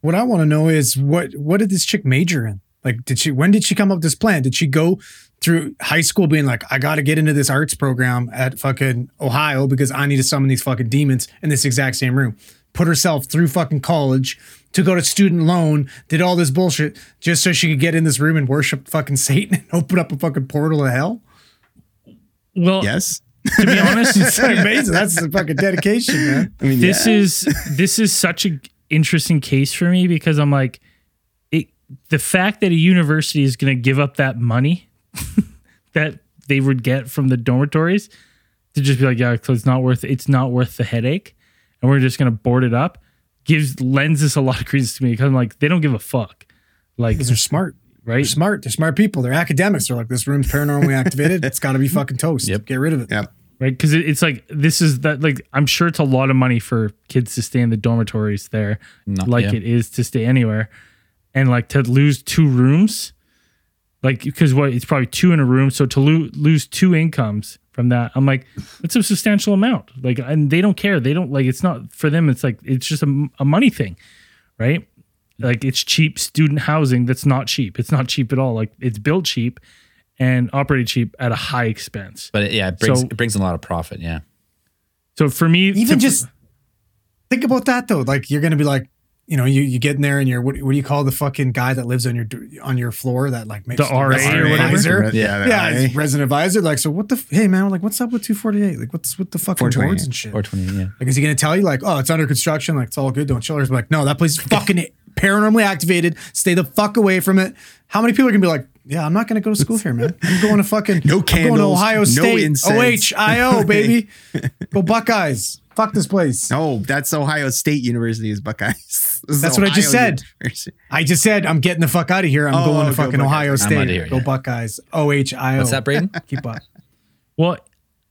What I want to know is what what did this chick major in? Like, did she? When did she come up with this plan? Did she go through high school being like, I got to get into this arts program at fucking Ohio because I need to summon these fucking demons in this exact same room? Put herself through fucking college to go to student loan, did all this bullshit just so she could get in this room and worship fucking Satan and open up a fucking portal to hell. Well, yes to be honest, It's amazing. That's the fucking dedication, man. i mean this yeah. is this is such a interesting case for me because I'm like, it the fact that a university is going to give up that money that they would get from the dormitories to just be like, yeah, so it's not worth it's not worth the headache, and we're just going to board it up gives lends this a lot of credence to me because I'm like, they don't give a fuck, like Because they're smart. right? They're right. smart. They're smart people. They're academics. They're like, this room's paranormally activated. It's got to be fucking toast. Yep. Get rid of it. Yep. right? Because it, it's like this is that like I'm sure it's a lot of money for kids to stay in the dormitories there, Not- like yeah. it is to stay anywhere, and like to lose two rooms, like because what it's probably two in a room, so to lo- lose two incomes from that, I'm like that's a substantial amount. Like, and they don't care. They don't like it's not for them. It's like it's just a, a money thing, right? Like it's cheap student housing that's not cheap. It's not cheap at all. Like it's built cheap, and operated cheap at a high expense. But yeah, it brings So- it brings a lot of profit. Yeah. So for me, Even to- just think about that though. Like you're gonna be like, you know, you you get in there and you're what, what do you call the fucking guy that lives on your on your floor that like makes The RA or resident whatever? advisor? Yeah, Yeah, it's resident advisor. Like, so what the f- hey man, like what's up with 248? Like what's with the fucking 428. boards and shit? Or twenty. Yeah. Like, is he gonna tell you like, oh, it's under construction, like it's all good, don't chill? Or like, no, that place is fucking paranormally activated. Stay the fuck away from it. How many people are gonna be like, yeah, I'm not gonna go to school here, man. I'm going to fucking No I'm going to candles, Ohio no State. incense. OHIO, baby. go Buckeyes. Fuck this place. No, that's Ohio State University is Buckeyes. This is That's what I just said. University. I just said I'm getting the fuck out of here. I'm Oh, going go to fucking Buckeyes. Ohio State. here, Go yeah. Buckeyes. OHIO. What's that, Braden? Keep up. Well,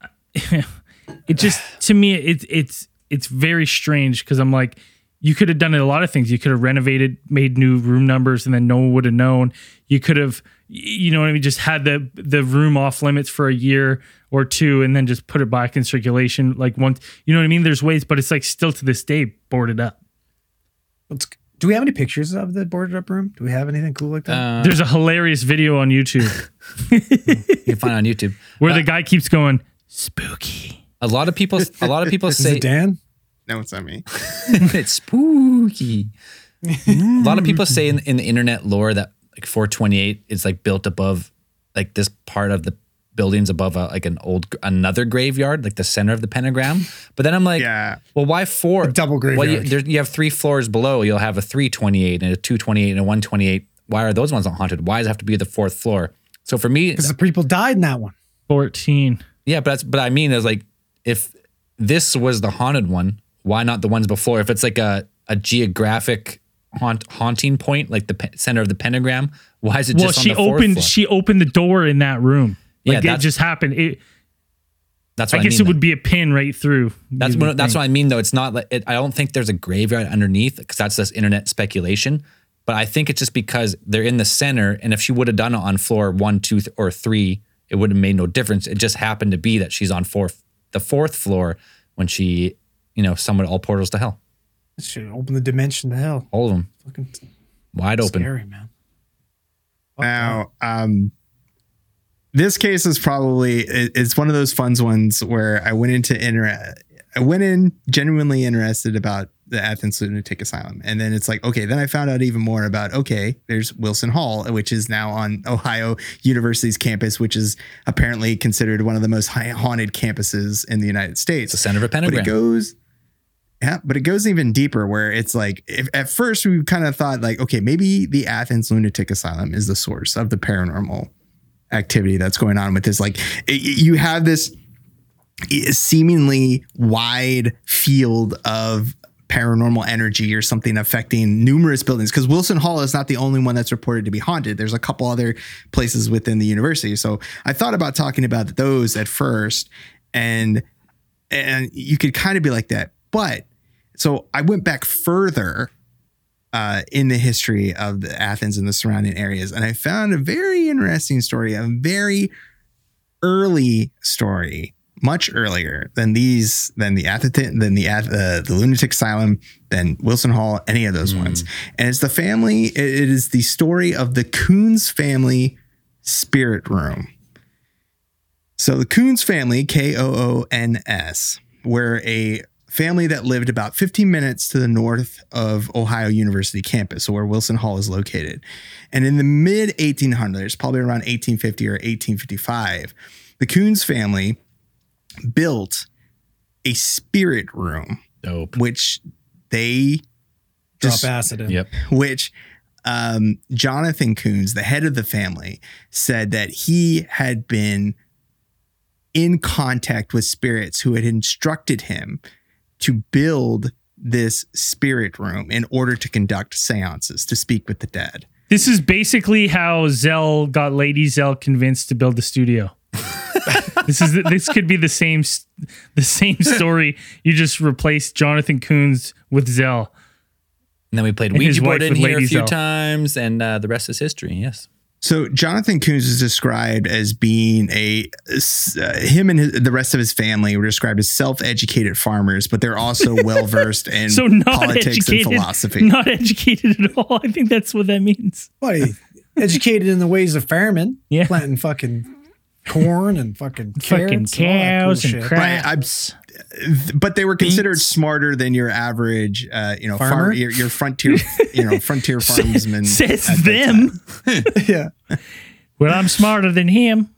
it just to me it's it's it's very strange because I'm like, you could have done a lot of things. You could have renovated, made new room numbers, and then no one would have known. You could have, you know what I mean, just had the the room off limits for a year or two, and then just put it back in circulation like once. You know what I mean? There's ways, but it's like still to this day boarded up. Let's, do we have any pictures of the boarded up room? Do we have anything cool like that? Uh, There's a hilarious video on YouTube you can find it on YouTube. where the guy keeps going spooky. A lot of people. A lot of people say Dan? No, it's not me. it's spooky. a lot of people say in, in the internet lore that like 428 is like built above like this part of the buildings above a, like an old another graveyard, like the center of the pentagram. But then I'm like, Yeah. well, why four? A double Well, you, there, you have three floors below. You'll have a 328 and a 228 and a 128. Why are those ones not haunted? Why does it have to be the fourth floor? So for me, Because the people died in that one. 14. yeah, but that's but I mean is like if this was the haunted one, why not the ones before? If it's like a a geographic haunt haunting point, like the pe- center of the pentagram, why is it Well, just she on the fourth opened floor? she opened the door in that room. Yeah, Like it that's- just happened. It, that's I guess mean, it would be a pin right through. That's what that's what I mean though. It's not like it, I don't think there's a graveyard underneath because that's just internet speculation. But I think it's just because they're in the center, and if she would have done it on floor one, two, th- or three, it would have made no difference. It just happened to be that she's on fourth, the fourth floor when she, you know, summoned all portals to hell, Should open the dimension to hell. all of them Fucking wide open. scary, man. Fuck Now, um, this case is probably it's one of those fun ones where I went into inter- I went in genuinely interested about the Athens Lunatic Asylum, and then it's like okay, then I found out even more about okay, there's Wilson Hall, which is now on Ohio University's campus, which is apparently considered one of the most haunted campuses in the United States. the center of a pentagram. but it goes yeah but it goes even deeper where it's like if, at first we kind of thought like okay maybe the athens lunatic asylum is the source of the paranormal activity that's going on with this like it, you have this seemingly wide field of paranormal energy or something affecting numerous buildings because Wilson Hall is not the only one that's reported to be haunted. There's a couple other places within the university. So I thought about talking about those at first and and you could kind of be like that. But so I went back further uh, in the history of the Athens and the surrounding areas, and I found a very interesting story, a very early story, much earlier than these, than the Atherton, than the uh, the lunatic asylum, than Wilson Hall, any of those ones. And it's the family. It, it is the story of the Koons family spirit room. So the Koons family, K O O N S, were a family that lived about 15 minutes to the north of Ohio University campus, where Wilson Hall is located. And in the mid 1800s, probably around 1850 or 1855, the Koons family built a spirit room, Dope. which they Drop just- acid in. Yep. which um, Jonathan Koons, the head of the family, said that he had been in contact with spirits who had instructed him to build this spirit room in order to conduct seances to speak with the dead. This is basically how Zell got Lady Zell convinced to build the studio. this is this could be the same the same story. You just replaced Jonathan Koons with Zell. And then we played And his Ouija board in with here a few Zell. times, and uh, the rest is history. Yes. So Jonathan Koons is described as being a uh, him and his, the rest of his family were described as self-educated farmers, but they're also well versed in So not politics educated, and philosophy. not educated at all. I think that's what that means. Buddy, educated in the ways of firemen. Yeah. planting fucking corn and fucking Fucking carrots and all that cool cows and shit. crap. Right, I'm- but they were considered Beets. smarter than your average, uh, you know, Farmer? farm, your, your frontier, you know, frontier farmsman. Says them. yeah, Well, I'm smarter than him.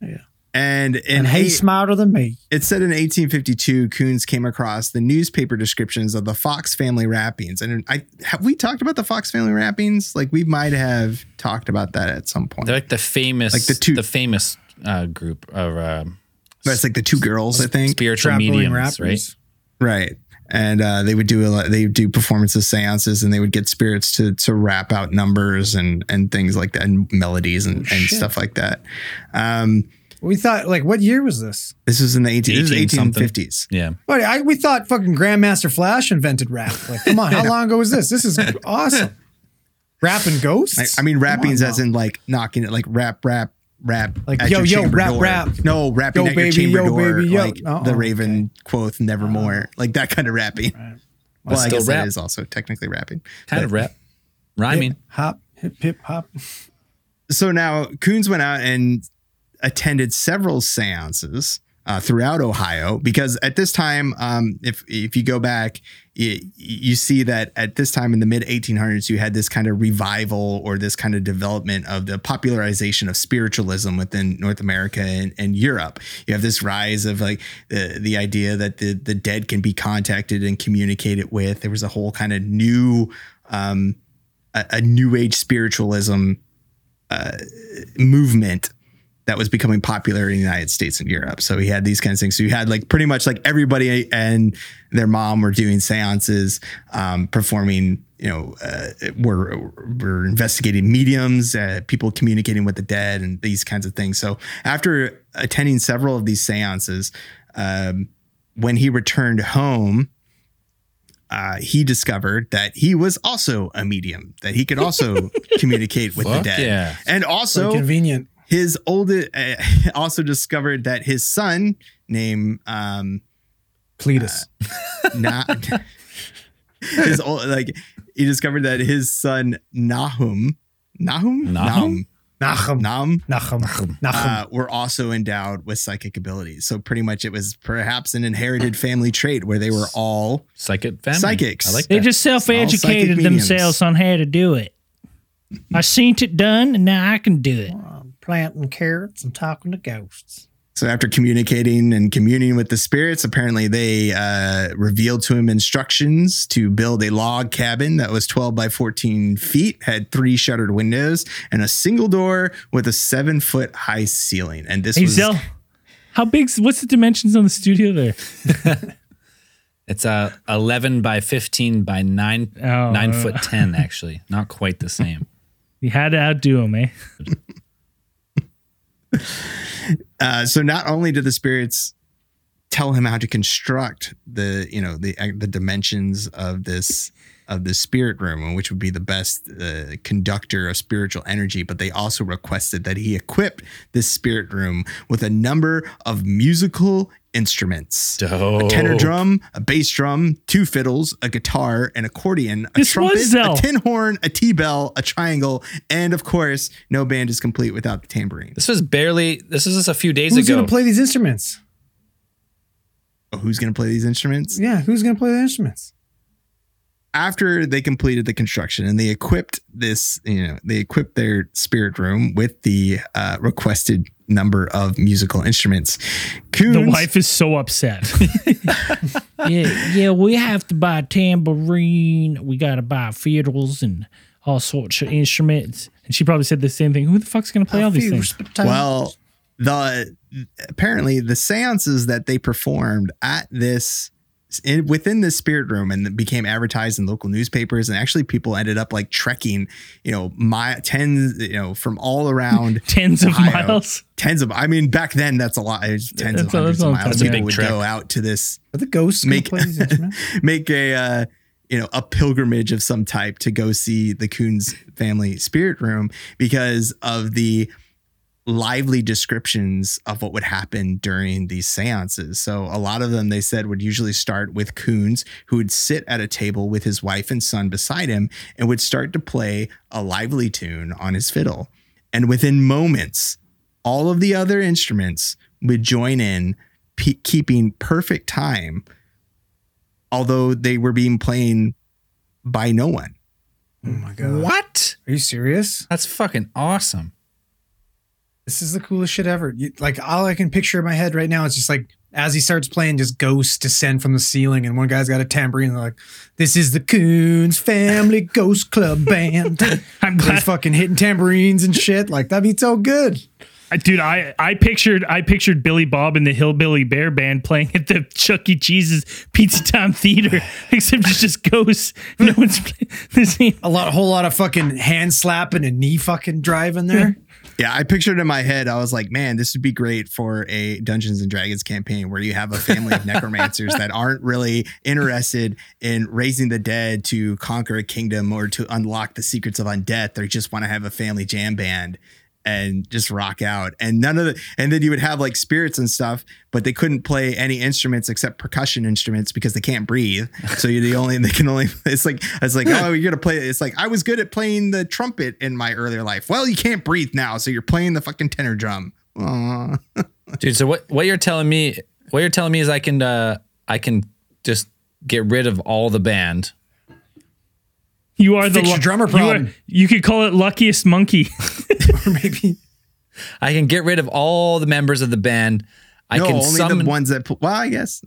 Yeah. And in and eight, he's smarter than me. it said in 1852, Koons came across the newspaper descriptions of the Fox family rappings. And I have we talked about the Fox family rappings? Like we might have talked about that at some point. They're like the famous, Like the two- the famous uh, group of uh, That's like the two girls, I think. spiritual Traveling mediums, rappers. right? Right. And uh, they would do a lot, they would do performances, seances, and they would get spirits to to rap out numbers and and things like that, and melodies and, and shit. stuff like that. Um, We thought, like, what year was this? this was in the 18, this was 18 something. 1850s. Yeah. But I, we thought fucking Grandmaster Flash invented rap. Like, come on, how long ago was this? This is awesome. Rapping ghosts. I, I mean, Come rappings on as now. in like knocking it, like rap, rap, rap. Like, at yo, your yo, rap, door. rap. No, rapping Yo, at your chamber yo, door, baby, yo. like Oh, the okay. Raven quoth nevermore, uh-uh. like that kind of rapping. Well, I Still guess rap. that is also technically rapping. Kind of rap. Rhyming. hip hop, hip hip hop. so now Koons went out and attended several seances uh, throughout Ohio because at this time, um, if if you go back, you, see that at this time in the mid 1800s, you had this kind of revival or this kind of development of the popularization of spiritualism within North America and, and Europe. You have this rise of like the the idea that the the dead can be contacted and communicated with. There was a whole kind of new um, a, a new age spiritualism movement that was becoming popular in the United States and Europe. So he had these kinds of things. So you had like pretty much like everybody and their mom were doing seances, um, performing, you know, uh, were, were investigating mediums, uh, people communicating with the dead and these kinds of things. So after attending several of these seances, um, when he returned home, uh, he discovered that he was also a medium, that he could also communicate with the dead. yeah. And So also, convenient. His oldest uh, also discovered that his son named um Cletus. not his old like he discovered that his son Nahum Nahum Nahum? Nahum, Nahum, Nahum, Nachum. uh, were also endowed with psychic abilities. So pretty much it was perhaps an inherited family trait where they were all Psychic family. Psychics. I like They that. just self educated themselves on how to do it. I seen it done, and now I can do it. Planting carrots and talking to ghosts. So after communicating and communing with the spirits, apparently they uh, revealed to him instructions to build a log cabin that was 12 by 14 feet, had three shuttered windows, and a single door with a seven foot high ceiling. And this Hey, was Zell, how big's what's the dimensions on the studio there? It's a 11 by 15 by 9, Oh, 9 uh. foot 10, actually. Not quite the same. You had to outdo him, eh? uh, so not only did the spirits tell him how to construct the you know the uh, the dimensions of this of the spirit room which would be the best uh, conductor of spiritual energy but they also requested that he equip this spirit room with a number of musical instruments a tenor drum a bass drum two fiddles a guitar an accordion a This trumpet a tin horn a t-bell a triangle and of course no band is complete without the tambourine This was barely, this was just a few days Who's ago. Who's going to play these instruments? Oh, who's going to play these instruments Yeah, who's going to play the instruments? after they completed the construction and they equipped this, you know, they equipped their spirit room with the uh, requested number of musical instruments. Koons, The wife is so upset. yeah, yeah, we have to buy a tambourine. We got to buy fiddles and all sorts of instruments. And she probably said the same thing. Who the fuck's going to play all these things? well, the apparently the seances that they performed at this in, within the spirit room and it became advertised in local newspapers and actually people ended up like trekking you know my tens you know from all around Tens of Ohio. miles. tens of i mean back then that's a lot it's tens That's of a- hundreds of miles time. People would trek. go out to this Are the ghosts Make- to play these instruments? make a uh, you know a pilgrimage of some type to go see the Koons family spirit room because of the lively descriptions of what would happen during these seances. So a lot of them they said would usually start with Koons who would sit at a table with his wife and son beside him and would start to play a lively tune on his fiddle. And within moments, all of the other instruments would join in pe- keeping perfect time although they were being played by no one. Oh my god. What? Are you serious? That's fucking awesome. This is the coolest shit ever. You, like all I can picture in my head right now is just like as he starts playing, just ghosts descend from the ceiling, and one guy's got a tambourine. And they're like, "This is the Koons Family Ghost Club Band." I'm glad, fucking hitting tambourines and shit. Like that'd be so good. dude. I I pictured I pictured Billy Bob and the Hillbilly Bear Band playing at the Chuck E. Cheese's Pizza Time Theater, except it's just ghosts. No one's playing the same. A lot, whole lot of fucking hand slapping and knee fucking driving there. Yeah, I pictured in my head, I was like, man, this would be great for a Dungeons and Dragons campaign where you have a family of necromancers that aren't really interested in raising the dead to conquer a kingdom or to unlock the secrets of undeath. They just want to have a family jam band and just rock out. And none of the, and then you would have like spirits and stuff, but they couldn't play any instruments except percussion instruments because they can't breathe. So you're the only, they can only, it's like, it's like, oh, you're going to play, it's like, I was good at playing the trumpet in my earlier life. Well, you can't breathe now. So you're playing the fucking tenor drum. Aw. Dude, so what what you're telling me what you're telling me is I can uh I can just get rid of all the band. You are the Fix your lu- drummer you are- problem. You, could call it luckiest monkey. or maybe I can get rid of all the members of the band. I no, can only summon the ones that, pl- well, I guess,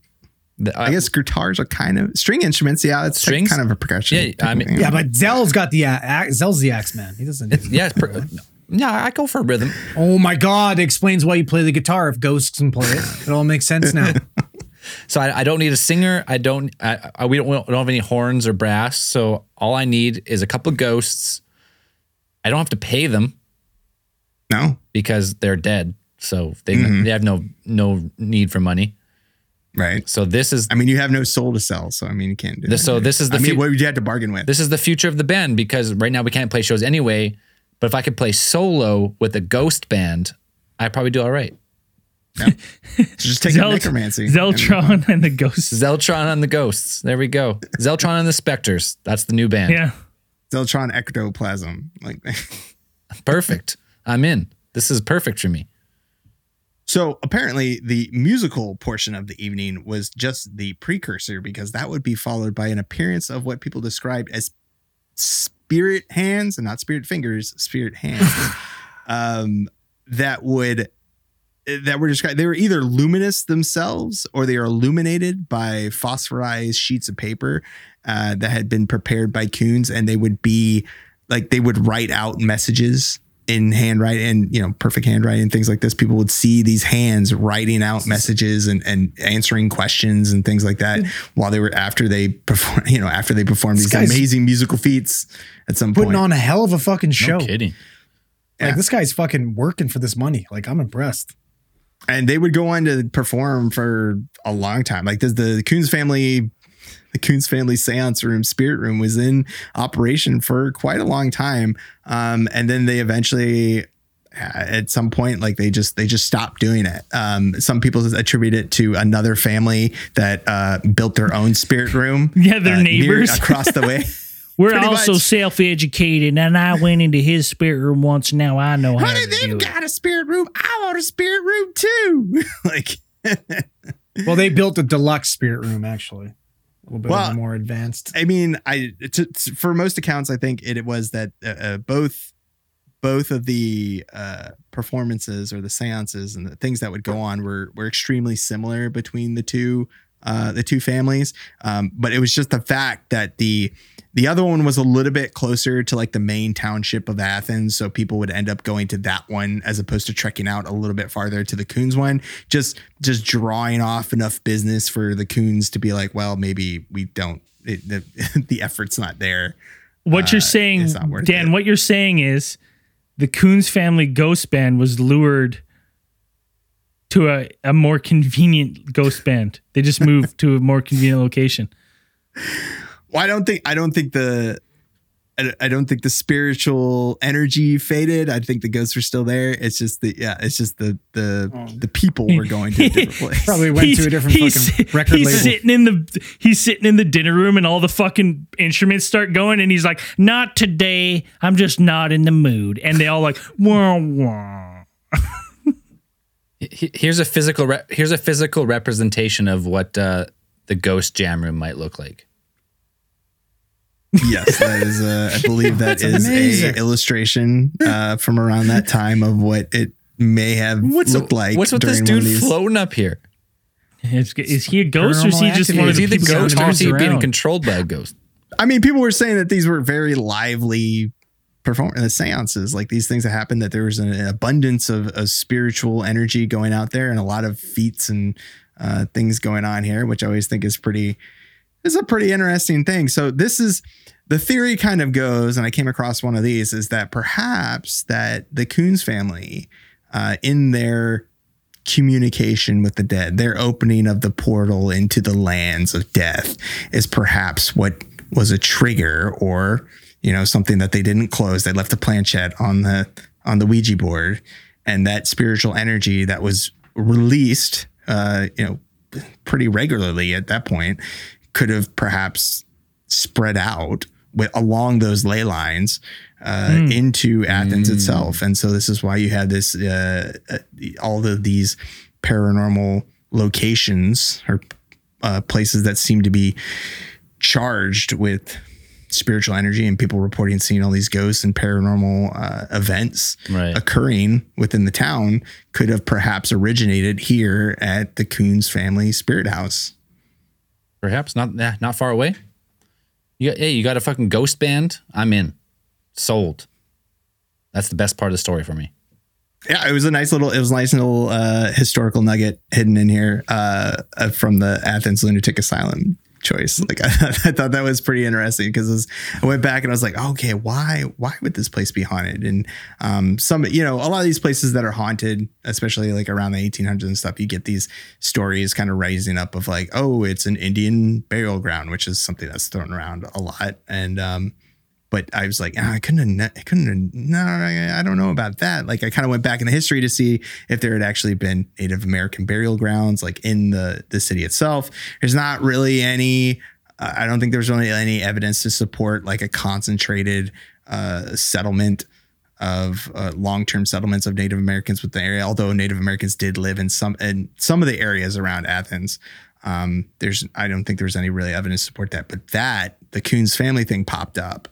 the- I guess guitars are kind of string instruments. Yeah, it's like kind of a percussion. Yeah, I mean- yeah, but Zell's got the uh, axe- Zell's the axe man. He doesn't. yeah, it's per, yeah, I go for rhythm. oh my god! It explains why you play the guitar if ghosts can play it. It all makes sense now. So I, I don't need a singer. I don't. I, I, we don't. We don't have any horns or brass. So all I need is a couple of ghosts. I don't have to pay them No, because they're dead. So they Mm-hmm. they have no no need for money. right. So this is I mean, you have no soul to sell, so I mean, you can't do This- that. so this is the I mean, fu- what would you have to bargain with? this is the future of the band because right now we can't play shows anyway. But if I could play solo with a ghost band, I'd probably do all right. So just take Zelt- necromancy. Zeltron and the ghosts. Zeltron and the Ghosts. There we go. Zeltron and the Specters. That's the new band. Yeah. Zeltron ectoplasm. Like, Perfect. I'm in. This is perfect for me. so apparently, the musical portion of the evening was just the precursor because that would be followed by an appearance of what people described as spirit hands and not spirit fingers, spirit hands. um, that would that were described. They were either luminous themselves or they are illuminated by phosphorized sheets of paper uh, that had been prepared by Koons, and they would be like they would write out messages in handwriting and you know perfect handwriting and things like this people would see these hands writing out messages and, and answering questions and things like that mm. while they were after they perform you know after they performed these amazing musical feats at some point. Putting on a hell of a fucking show. No kidding. Like Yeah. this guy's fucking working for this money. Like I'm impressed. and they would go on to perform for a long time. Like the, the Koons family, the Koons family seance room, spirit room was in operation for quite a long time. Um, and then they eventually, uh, at some point, like they just they just stopped doing it. Um, some people attribute it to another family that uh, built their own spirit room. Yeah, they're uh, near- neighbors. across the way. We're Pretty also much. self-educated, and I went into his spirit room once. Now I know how Honey, to do they've it. got a spirit room. I want a spirit room too. like. Well, they built a deluxe spirit room actually. A little bit Well, more advanced. I mean, I to, to- for most accounts, I think it, it was that uh, uh, both both of the uh, performances or the seances and the things that would go on were were extremely similar between the two uh, the two families. Um, but it was just the fact that the the other one was a little bit closer to like the main township of Athens, so people would end up going to that one as opposed to trekking out a little bit farther to the Koons one. Just just drawing off enough business for the Koons to be like, well, maybe we don't. It, the the effort's not there. What you're Uh, saying, not worth Dan, it. what you're saying is the Koons family ghost band was lured to a, a more convenient ghost band. They just moved to a more convenient location. Well, I don't think I don't think the I, I don't think the spiritual energy faded. I think the ghosts are still there. It's just the yeah, it's just the the Oh. the people were going to a different place. Probably went to a different he's, fucking record he's label. sitting in the he's sitting in the dinner room and all the fucking instruments start going and he's like, "Not today. I'm just not in the mood." And they all like, "Wah wah." He- Here's a physical. Re- here's a physical representation of what uh, the ghost jam room might look like. Yes, that is. Uh, I believe That's is amazing. a illustration uh, from around that time of what it may have looked like. What's with this during one of dude these- floating up here? Is, is he a ghost or is he Paranormal just one of Is the he the people ghost, or is he moves being controlled by a ghost? I mean, people were saying that these were very lively perform the seances, like these things that happened. That there was an abundance of, of spiritual energy going out there, and a lot of feats and uh, things going on here, which I always think is pretty is a pretty interesting thing. So this is the theory kind of goes, and I came across one of these is that perhaps that the Koons family, uh, in their communication with the dead, their opening of the portal into the lands of death, is perhaps what was a trigger or you know something that they didn't close. They left a planchette on the on the Ouija board, and that spiritual energy that was released, uh, you know, pretty regularly at that point, could have perhaps spread out with, along those ley lines uh, into Athens itself. And so this is why you have this uh, uh, all of these paranormal locations or uh, places that seem to be charged with spiritual energy and people reporting seeing all these ghosts and paranormal uh, events Right. occurring within the town could have perhaps originated here at the Koons family spirit house. Perhaps not. Nah, not far away. You got, hey, you got a fucking ghost band? I'm in. Sold. That's the best part of the story for me. Yeah, it was a nice little, it was a nice little uh, historical nugget hidden in here uh, uh, from the Athens Lunatic Asylum choice. Like I, I thought that was pretty interesting because I went back and I was like, okay, why, why would this place be haunted? And um, some, you know, a lot of these places that are haunted, especially like around the 1800s and stuff, you get these stories kind of rising up of like, oh, it's an Indian burial ground, which is something that's thrown around a lot. And um, but I was like, ah, I couldn't have, I couldn't have, no, I, don't know about that. Like I kind of went back in the history to see if there had actually been Native American burial grounds like in the, the city itself. There's not really any, uh, I don't think there's really any evidence to support like a concentrated uh, settlement of uh, long-term settlements of Native Americans with the area. Although Native Americans did live in some in some of the areas around Athens, um, there's I don't think there's any really evidence to support that. But that the Koons family thing popped up,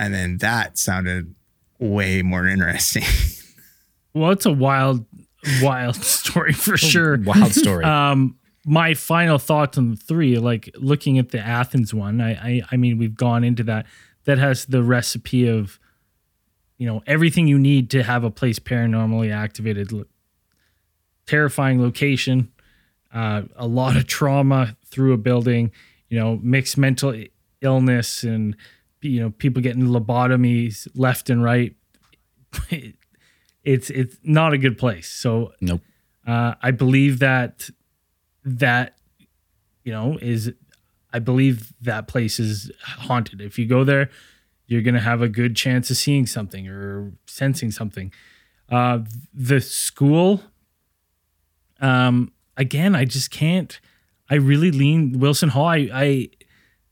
and then that sounded way more interesting. Well, it's a wild, wild story for sure. Wild story. Um, my final thoughts on the three, like looking at the Athens one, I, I, I mean, we've gone into that. That has the recipe of, you know, everything you need to have a place paranormally activated. Lo- Terrifying location, uh, a lot of trauma through a building, you know, mixed mental illness, and you know, people getting lobotomies left and right. it's it's not a good place. So nope. uh, I believe that that you know is I believe that place is haunted. If you go there, you're gonna have a good chance of seeing something or sensing something. Uh, the school, um, again, I just can't. I really lean Wilson Hall. I, I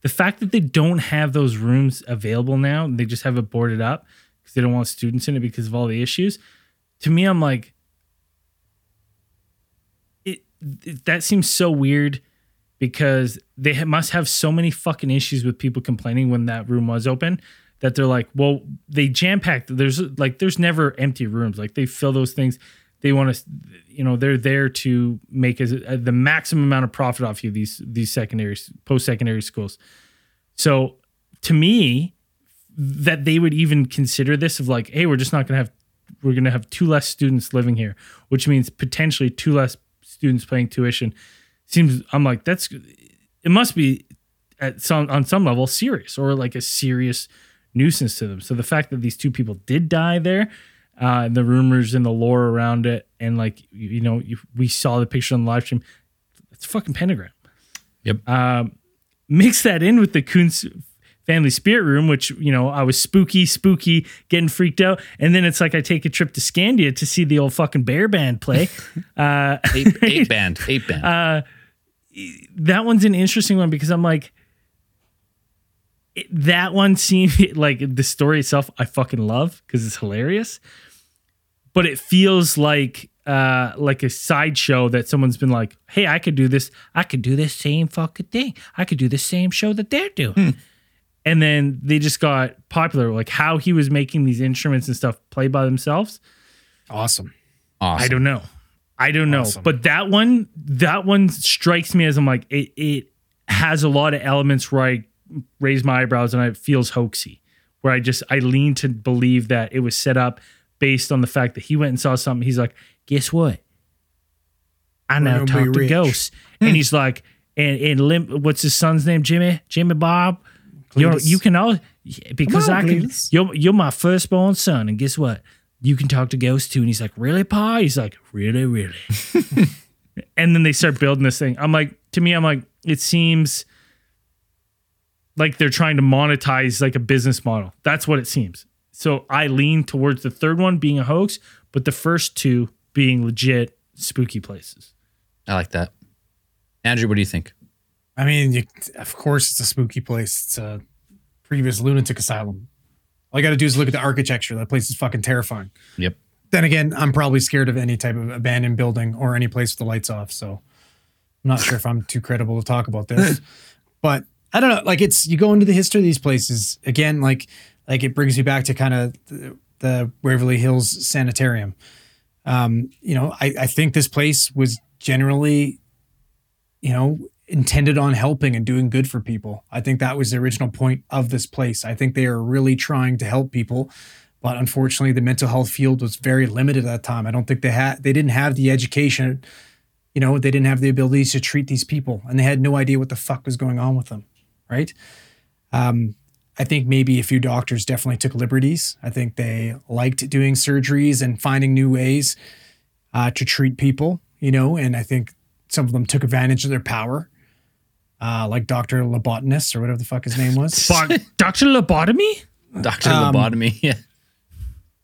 the fact that they don't have those rooms available now, they just have it boarded up because they don't want students in it because of all the issues. To me, I'm like, it, it that seems so weird because they ha- must have so many fucking issues with people complaining when that room was open that they're like, well, they jam packed. There's like, there's never empty rooms. Like they fill those things. They want to, you know, they're there to make as, uh, the maximum amount of profit off you. These these secondary post secondary schools. So to me, that they would even consider this of like, hey, we're just not gonna have we're gonna have two less students living here, which means potentially two less students paying tuition. Seems I'm like that's it must be at some on some level serious or like a serious nuisance to them. So the fact that these two people did die there, uh, and the rumors and the lore around it, and like you, you know, you, we saw the picture on the live stream. It's a fucking pentagram. Yep. Um, mix that in with the Koons family spirit room, which you know I was spooky, spooky, getting freaked out, and then it's like I take a trip to Scandia to see the old fucking bear band play. uh, Eight, eight band, eight band. Uh, that one's an interesting one because I'm like, it- that one seemed like the story itself I fucking love because it's hilarious, but it feels like uh like a sideshow that someone's been like, hey, I could do this, I could do this same fucking thing, I could do the same show that they're doing. And then they just got popular, like how he was making these instruments and stuff play by themselves. Awesome. awesome. I don't know. I don't know. But that one, that one strikes me as I'm like, it, it has a lot of elements where I raise my eyebrows and it feels hoaxy. Where I just I lean to believe that it was set up based on the fact that he went and saw something. He's like, guess what? I now talk to ghosts. and he's like, and and Lim, what's his son's name? Jimmy, Jimmy Bob. You you can all because Come I can. Cletus. You're you're my firstborn son, and guess what? You can talk to ghosts too. And he's like, really, Pa? He's like, really, really. and then they start building this thing. I'm like, to me, I'm like, it seems like they're trying to monetize like a business model. That's what it seems. So I lean towards the third one being a hoax, but the first two being legit spooky places. I like that. Andrew, what do you think? I mean, you, of course, it's a spooky place. It's a previous lunatic asylum. All you got to do is look at the architecture. That place is fucking terrifying. Yep. Then again, I'm probably scared of any type of abandoned building or any place with the lights off. So I'm not sure if I'm too credible to talk about this. but I don't know. Like it's you go into the history of these places again. Like like it brings me back to kind of the, the Waverly Hills Sanitarium. Um, you know, I, I think this place was generally, you know, intended on helping and doing good for people. I think that was the original point of this place. I think they are really trying to help people, but unfortunately, the mental health field was very limited at that time. I don't think they had they didn't have the education. You know, they didn't have the abilities to treat these people, and they had no idea what the fuck was going on with them. Right. Um, I think maybe a few doctors definitely took liberties. I think they liked doing surgeries and finding new ways uh, to treat people, you know, and I think some of them took advantage of their power, uh, like Dr. Lobotomist or whatever the fuck his name was. But Dr. Lobotomy? Dr. Um, Lobotomy. Yeah.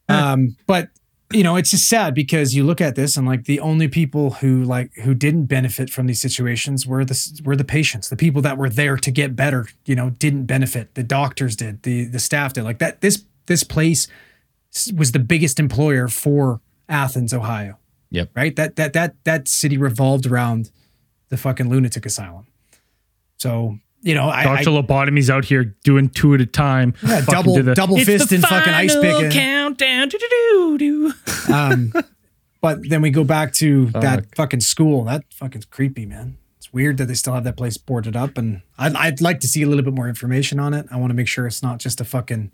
um, but you know, it's just sad because you look at this and like the only people who like who didn't benefit from these situations were the were the patients, the people that were there to get better. You know, didn't benefit. The doctors did, the the staff did. Like that. This this place was the biggest employer for Athens, Ohio. Yep. Right. That that that that city revolved around the fucking lunatic asylum. So you know, I, I Dr. Lobotomy's out here doing two at a time. Yeah, double- the- double fist and fucking ice final picking. Countdown. Um, but then we go back to Fuck. that fucking school. That fucking creepy, man. It's weird that they still have that place boarded up, and I'd, I'd like to see a little bit more information on it. I want to make sure it's not just a fucking,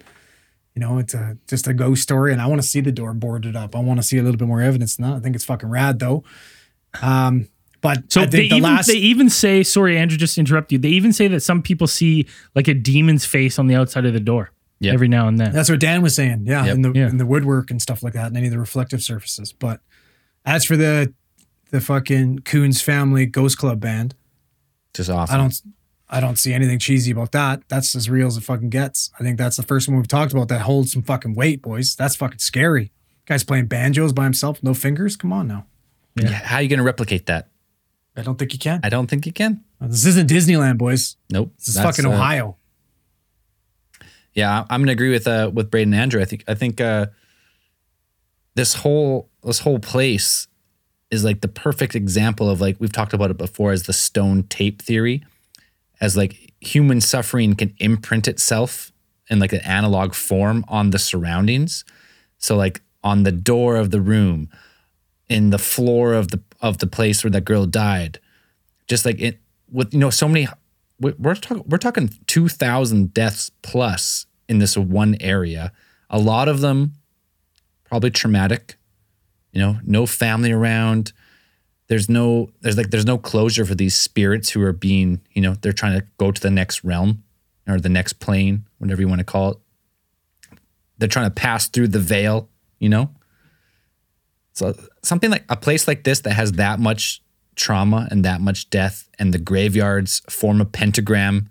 you know, it's a just a ghost story, and I want to see the door boarded up. I want to see a little bit more evidence than that. I think it's fucking rad though. Um, but So I they the even last they even say, sorry, Andrew, just to interrupt you. They even say that some people see like a demon's face on the outside of the door Yep. every now and then. That's what Dan was saying. Yeah, Yep. in the Yeah. in the woodwork and stuff like that, and any of the reflective surfaces. But as for the the fucking Koons family ghost club band, Just awesome. I don't I don't see anything cheesy about that. That's as real as it fucking gets. I think that's the first one we've talked about that holds some fucking weight, boys. That's fucking scary. Guy's playing banjos by himself, no fingers. Come on now. Yeah, How are you going to replicate that? I don't think you can. I don't think you can. This isn't Disneyland, boys. Nope. This is fucking uh, Ohio. Yeah, I'm gonna agree with uh with Braden and Andrew. I think I think uh this whole this whole place is like the perfect example of like we've talked about it before as the stone tape theory, as like human suffering can imprint itself in like an analog form on the surroundings. So like on the door of the room, in the floor of the of the place where that girl died, just like it with you know so many we- we're talking we're talking 2000 deaths plus in this one area. A lot of them probably traumatic you know no family around. There's no there's like there's no closure for these spirits who are being you know they're trying to go to the next realm or the next plane whatever you want to call it. They're trying to pass through the veil you know so something like a place like this that has that much trauma and that much death, and the graveyards form a pentagram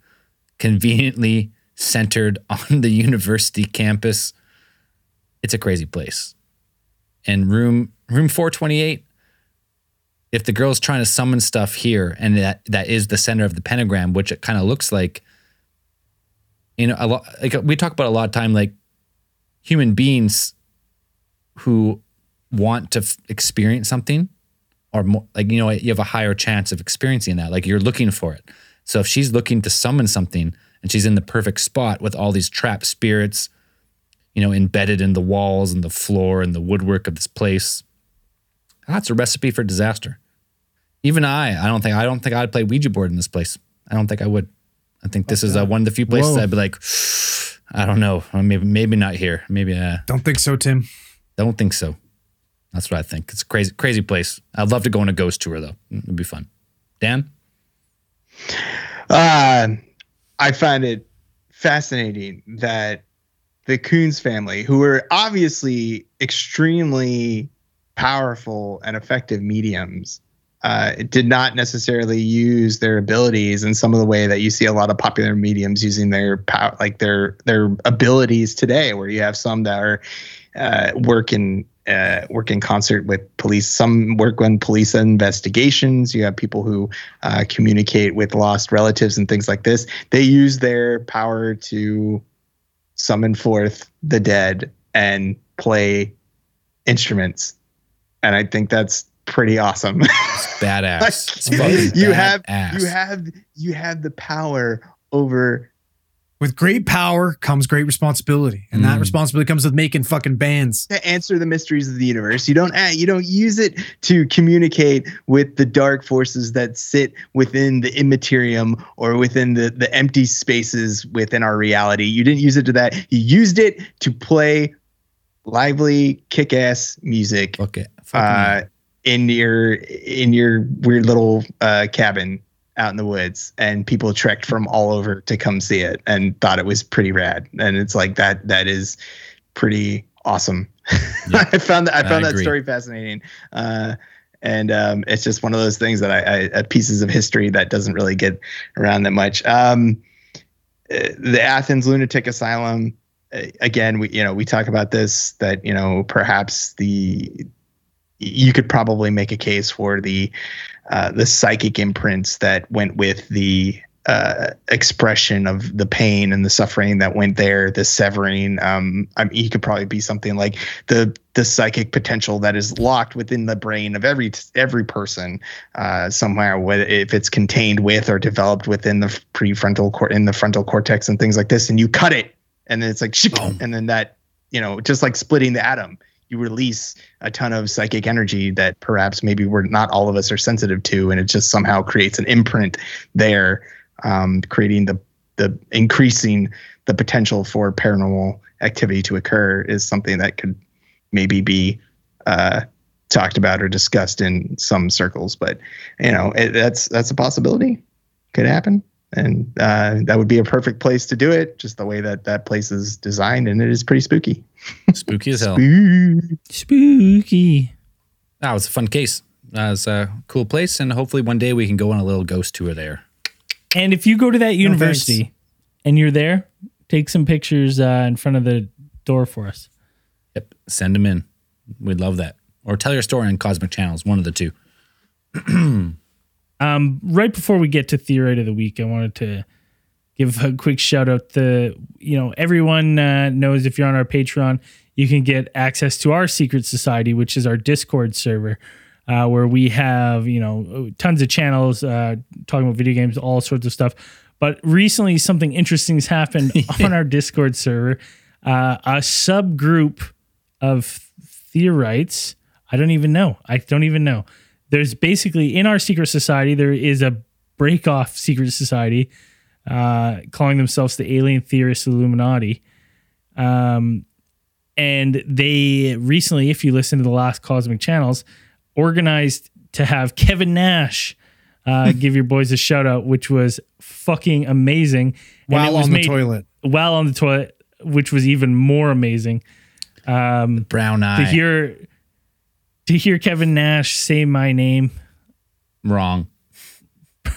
conveniently centered on the university campus. It's a crazy place. And room room 428 if the girl's trying to summon stuff here and that that is the center of the pentagram which it kind of looks like you know a lot like we talk about a lot of time like human beings who want to f- experience something or more like you know you have a higher chance of experiencing that like you're looking for it. So if she's looking to summon something and she's in the perfect spot with all these trapped spirits you know embedded in the walls and the floor and the woodwork of this place that's a recipe for disaster. Even i i don't think i don't think i'd play ouija board in this place. I don't think i would. I think this is uh, one of the few places Whoa. i'd be like i don't know. Maybe maybe not here. Maybe uh, Don't think so, Tim. don't think so. That's what I think. It's a crazy, crazy place. I'd love to go on a ghost tour though. It'd be fun. Dan, Uh, I find it fascinating that the Koons family, who were obviously extremely powerful and effective mediums, uh, did not necessarily use their abilities in some of the way that you see a lot of popular mediums using their power, like their their abilities today, where you have some that are uh, uh, work in concert with police. Some work on police investigations. You have people who uh, communicate with lost relatives and things like this. They use their power to summon forth the dead and play instruments, and I think that's pretty awesome. badass. It's fucking you have you have you have the power over With great power comes great responsibility, and that Mm. responsibility comes with making fucking bands. to answer the mysteries of the universe. You don't add, you don't use it to communicate with the dark forces that sit within the immaterium or within the the empty spaces within our reality. You didn't use it to that. You used it to play lively, kick-ass music Fuck it. Fuck uh, in your in your weird little uh, cabin out in the woods, and people trekked from all over to come see it and thought it was pretty rad. And it's like that that is pretty awesome. Yeah, I found that I I found that story fascinating. Uh, and um, it's just one of those things that I, I uh, pieces of history that doesn't really get around that much. Um, uh, the Athens Lunatic Asylum. uh, Again, we you know we talk about this that you know perhaps the you could probably make a case for the uh, the psychic imprints that went with the uh, expression of the pain and the suffering that went there, the severing. Um, I mean, he could probably be something like the the psychic potential that is locked within the brain of every every person uh, somewhere, whether if it's contained with or developed within the prefrontal cor- in the frontal cortex and things like this, and you cut it, and then it's like, ship, and then that you know, just like splitting the atom you release a ton of psychic energy that perhaps maybe we're not all of us are sensitive to, and it just somehow creates an imprint there, um, creating the the increasing the potential for paranormal activity to occur is something that could maybe be uh, talked about or discussed in some circles. But you know, it, that's that's a possibility. Could happen. And uh, that would be a perfect place to do it, just the way that that place is designed, and it is pretty spooky. Spooky as hell. Spooky. Spooky. That was a fun case. That was a cool place, and hopefully one day we can go on a little ghost tour there. And if you go to that university and you're there, take some pictures uh, in front of the door for us. Yep, send them in. We'd love that. Or tell your story on Cosmic Channels, one of the two. Um, right before we get to theorite of the week, I wanted to give a quick shout out to you know everyone uh, knows if you're on our Patreon, you can get access to our secret society, which is our Discord server, uh, where we have you know tons of channels uh, talking about video games, all sorts of stuff. But recently, something interesting has happened on our Discord server. Uh, a subgroup of theorites. I don't even know. I don't even know. There's basically in our secret society there is a break off secret society uh, calling themselves the Alien Theorists Illuminati. Um, and they recently, if you listen to the last Cosmic Channels, organized to have Kevin Nash uh, give your boys a shout out, which was fucking amazing. And it While was on the made- toilet. While on the toilet, which was even more amazing. Um, Brown eye. to hear to hear Kevin Nash say my name Wrong.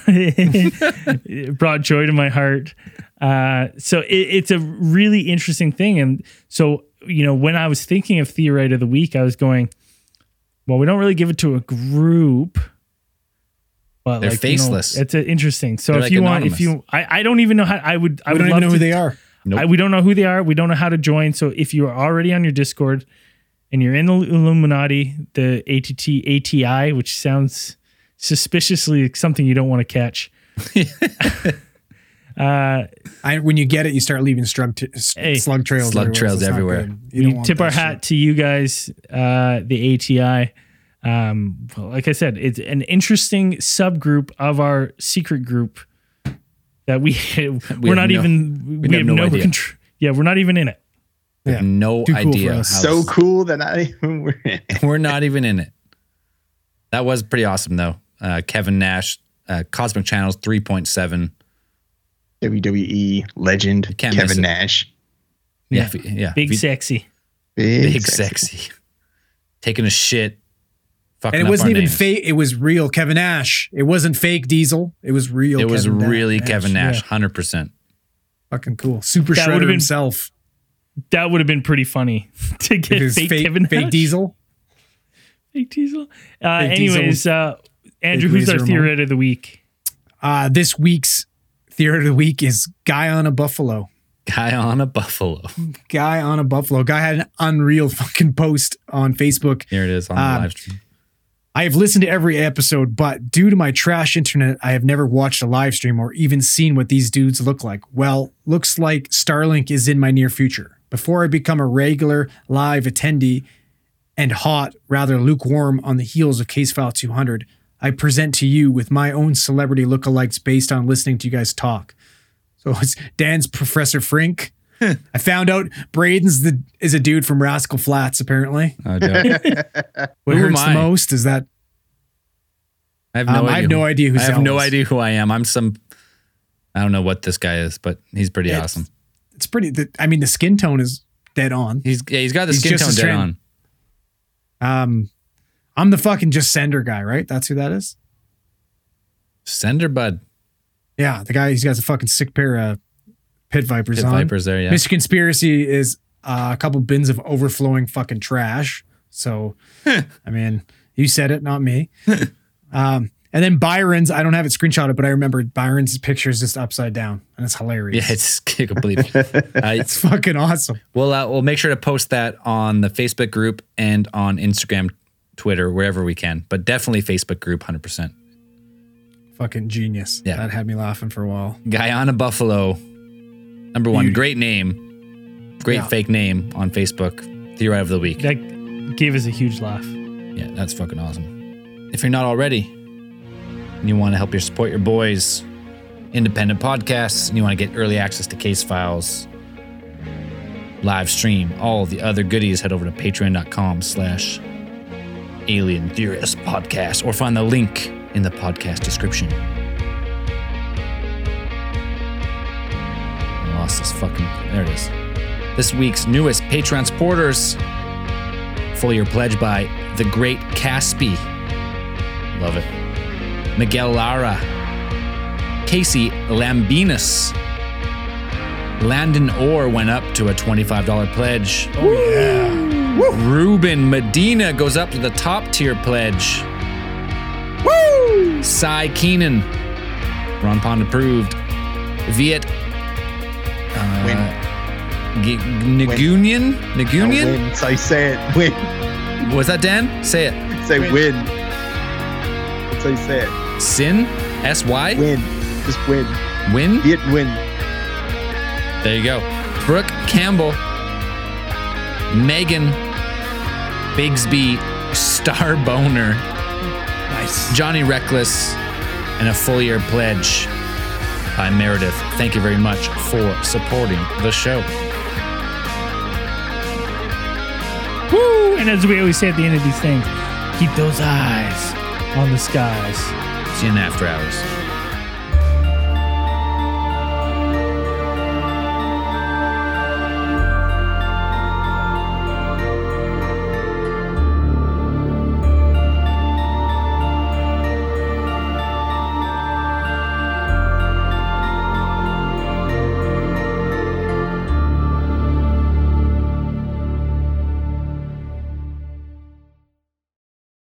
it brought joy to my heart. Uh, so it, it's a really interesting thing. And so, you know, when I was thinking of Theorite of the Week, I was going, well, we don't really give it to a group. But They're like, you know, faceless. it's a, interesting. So They're if like you want, if you, I, I don't even know how I would, I I would don't love even know to, who they are. Nope. I, we don't know who they are. We don't know how to join. So if you are already on your Discord and you're in the Illuminati, the ATT ATI, which sounds suspiciously like something you don't want to catch. uh, I, when you get it, you start leaving slug, t- s- Hey. slug trails. Slug everywhere, trails so it's everywhere. good. we tip our that hat shit. to you guys, uh, the ATI. Um, well, like I said, it's an interesting subgroup of our secret group that we we're have not no- even we, we have have no, no idea. contr- yeah we're not even in it. Yeah. no Too cool idea. us. So this- cool that not even we're in it. We're not even in it. That was pretty awesome, though. Uh, Kevin Nash, uh, Cosmic Channels 3.7. WWE legend Kevin. Nash. Yeah, if- yeah. Big if you- sexy. Big, big sexy. Taking a shit. Fucking And it wasn't even names. fake. It was real Kevin Nash. It wasn't fake Diesel. It was real. It was Kevin Da- really Kevin Nash, yeah. 100%. Fucking cool. Super That would've Shredder been- himself. That would have been pretty funny to If get it was fake, fake, Kevin fake Nash. Diesel. Fake Diesel. Uh, Fake Diesel. anyways, uh, Andrew, Fake who's our Razor theory of the week? Uh, this week's theory of the week is guy on a buffalo. Guy on a buffalo. Guy on a buffalo. Guy had an unreal fucking post on Facebook. Here it is on the Um, live stream. I have listened to every episode, but due to my trash internet, I have never watched a live stream or even seen what these dudes look like. Well, looks like Starlink is in my near future. Before I become a regular live attendee and hot, rather lukewarm on the heels of Case File 200, I present to you with my own celebrity lookalikes based on listening to you guys talk. So it's Dan's Professor Frink. I found out Braden's the is a dude from Rascal Flatts, apparently. Oh, dope. What Who am hurts the most is that I have no Um, idea. I have no who- idea who I have no idea who I am. I'm some. I don't know what this guy is, but he's pretty It's- awesome. It's pretty. The, I mean, the skin tone is dead on. He's yeah, he's got the He's skin tone dead on. Um, I'm the fucking just sender guy, right? That's who that is. Sender Bud. Yeah, the guy. He's got a fucking sick pair of pit vipers Pit on. Vipers there, yeah. Mr. Conspiracy is uh, a couple bins of overflowing fucking trash. So, I mean, you said it, not me. um, and then Byron's. I don't have it screenshotted, but I remember Byron's picture is just upside down, and it's hilarious. Yeah, it's complete. uh, it's fucking awesome. we'll uh, we'll make sure to post that on the Facebook group and on Instagram, Twitter, wherever we can. But definitely Facebook group, hundred percent. Fucking genius. Yeah. that had me laughing for a while. Guyana Buffalo, number one, Beauty. great name, great Yeah. fake name on Facebook. Theory of the week. That gave us a huge laugh. Yeah, that's fucking awesome. If you're not already, and you want to help your support your boys, independent podcasts, and you want to get early access to case files, live stream, all the other goodies, head over to patreon.com slash alien theorist podcast or find the link in the podcast description. I lost this fucking there it is. This week's newest Patreon supporters full year pledge by the great Caspi. Love it. Miguel Lara. Casey Lambinas. Landon Orr went up to a $25 pledge. Oh, yeah. Ruben Medina goes up to the top tier pledge. Woo! Cy Keenan. Ron Pond approved. Viet. Uh, G- Nagunian? Nagunian? Win. So say it. Win. Was that Dan? Say it. Say win. That's how you say it. Sin? S Y? Win. Just win. Win? Be it win. There you go. Brooke Campbell, Megan Bigsby, Star Boner, Nice. Johnny Reckless, and a full year pledge by Meredith. Thank you very much for supporting the show. Woo! And as we always say at the end of these things, keep those eyes on the skies. In after hours.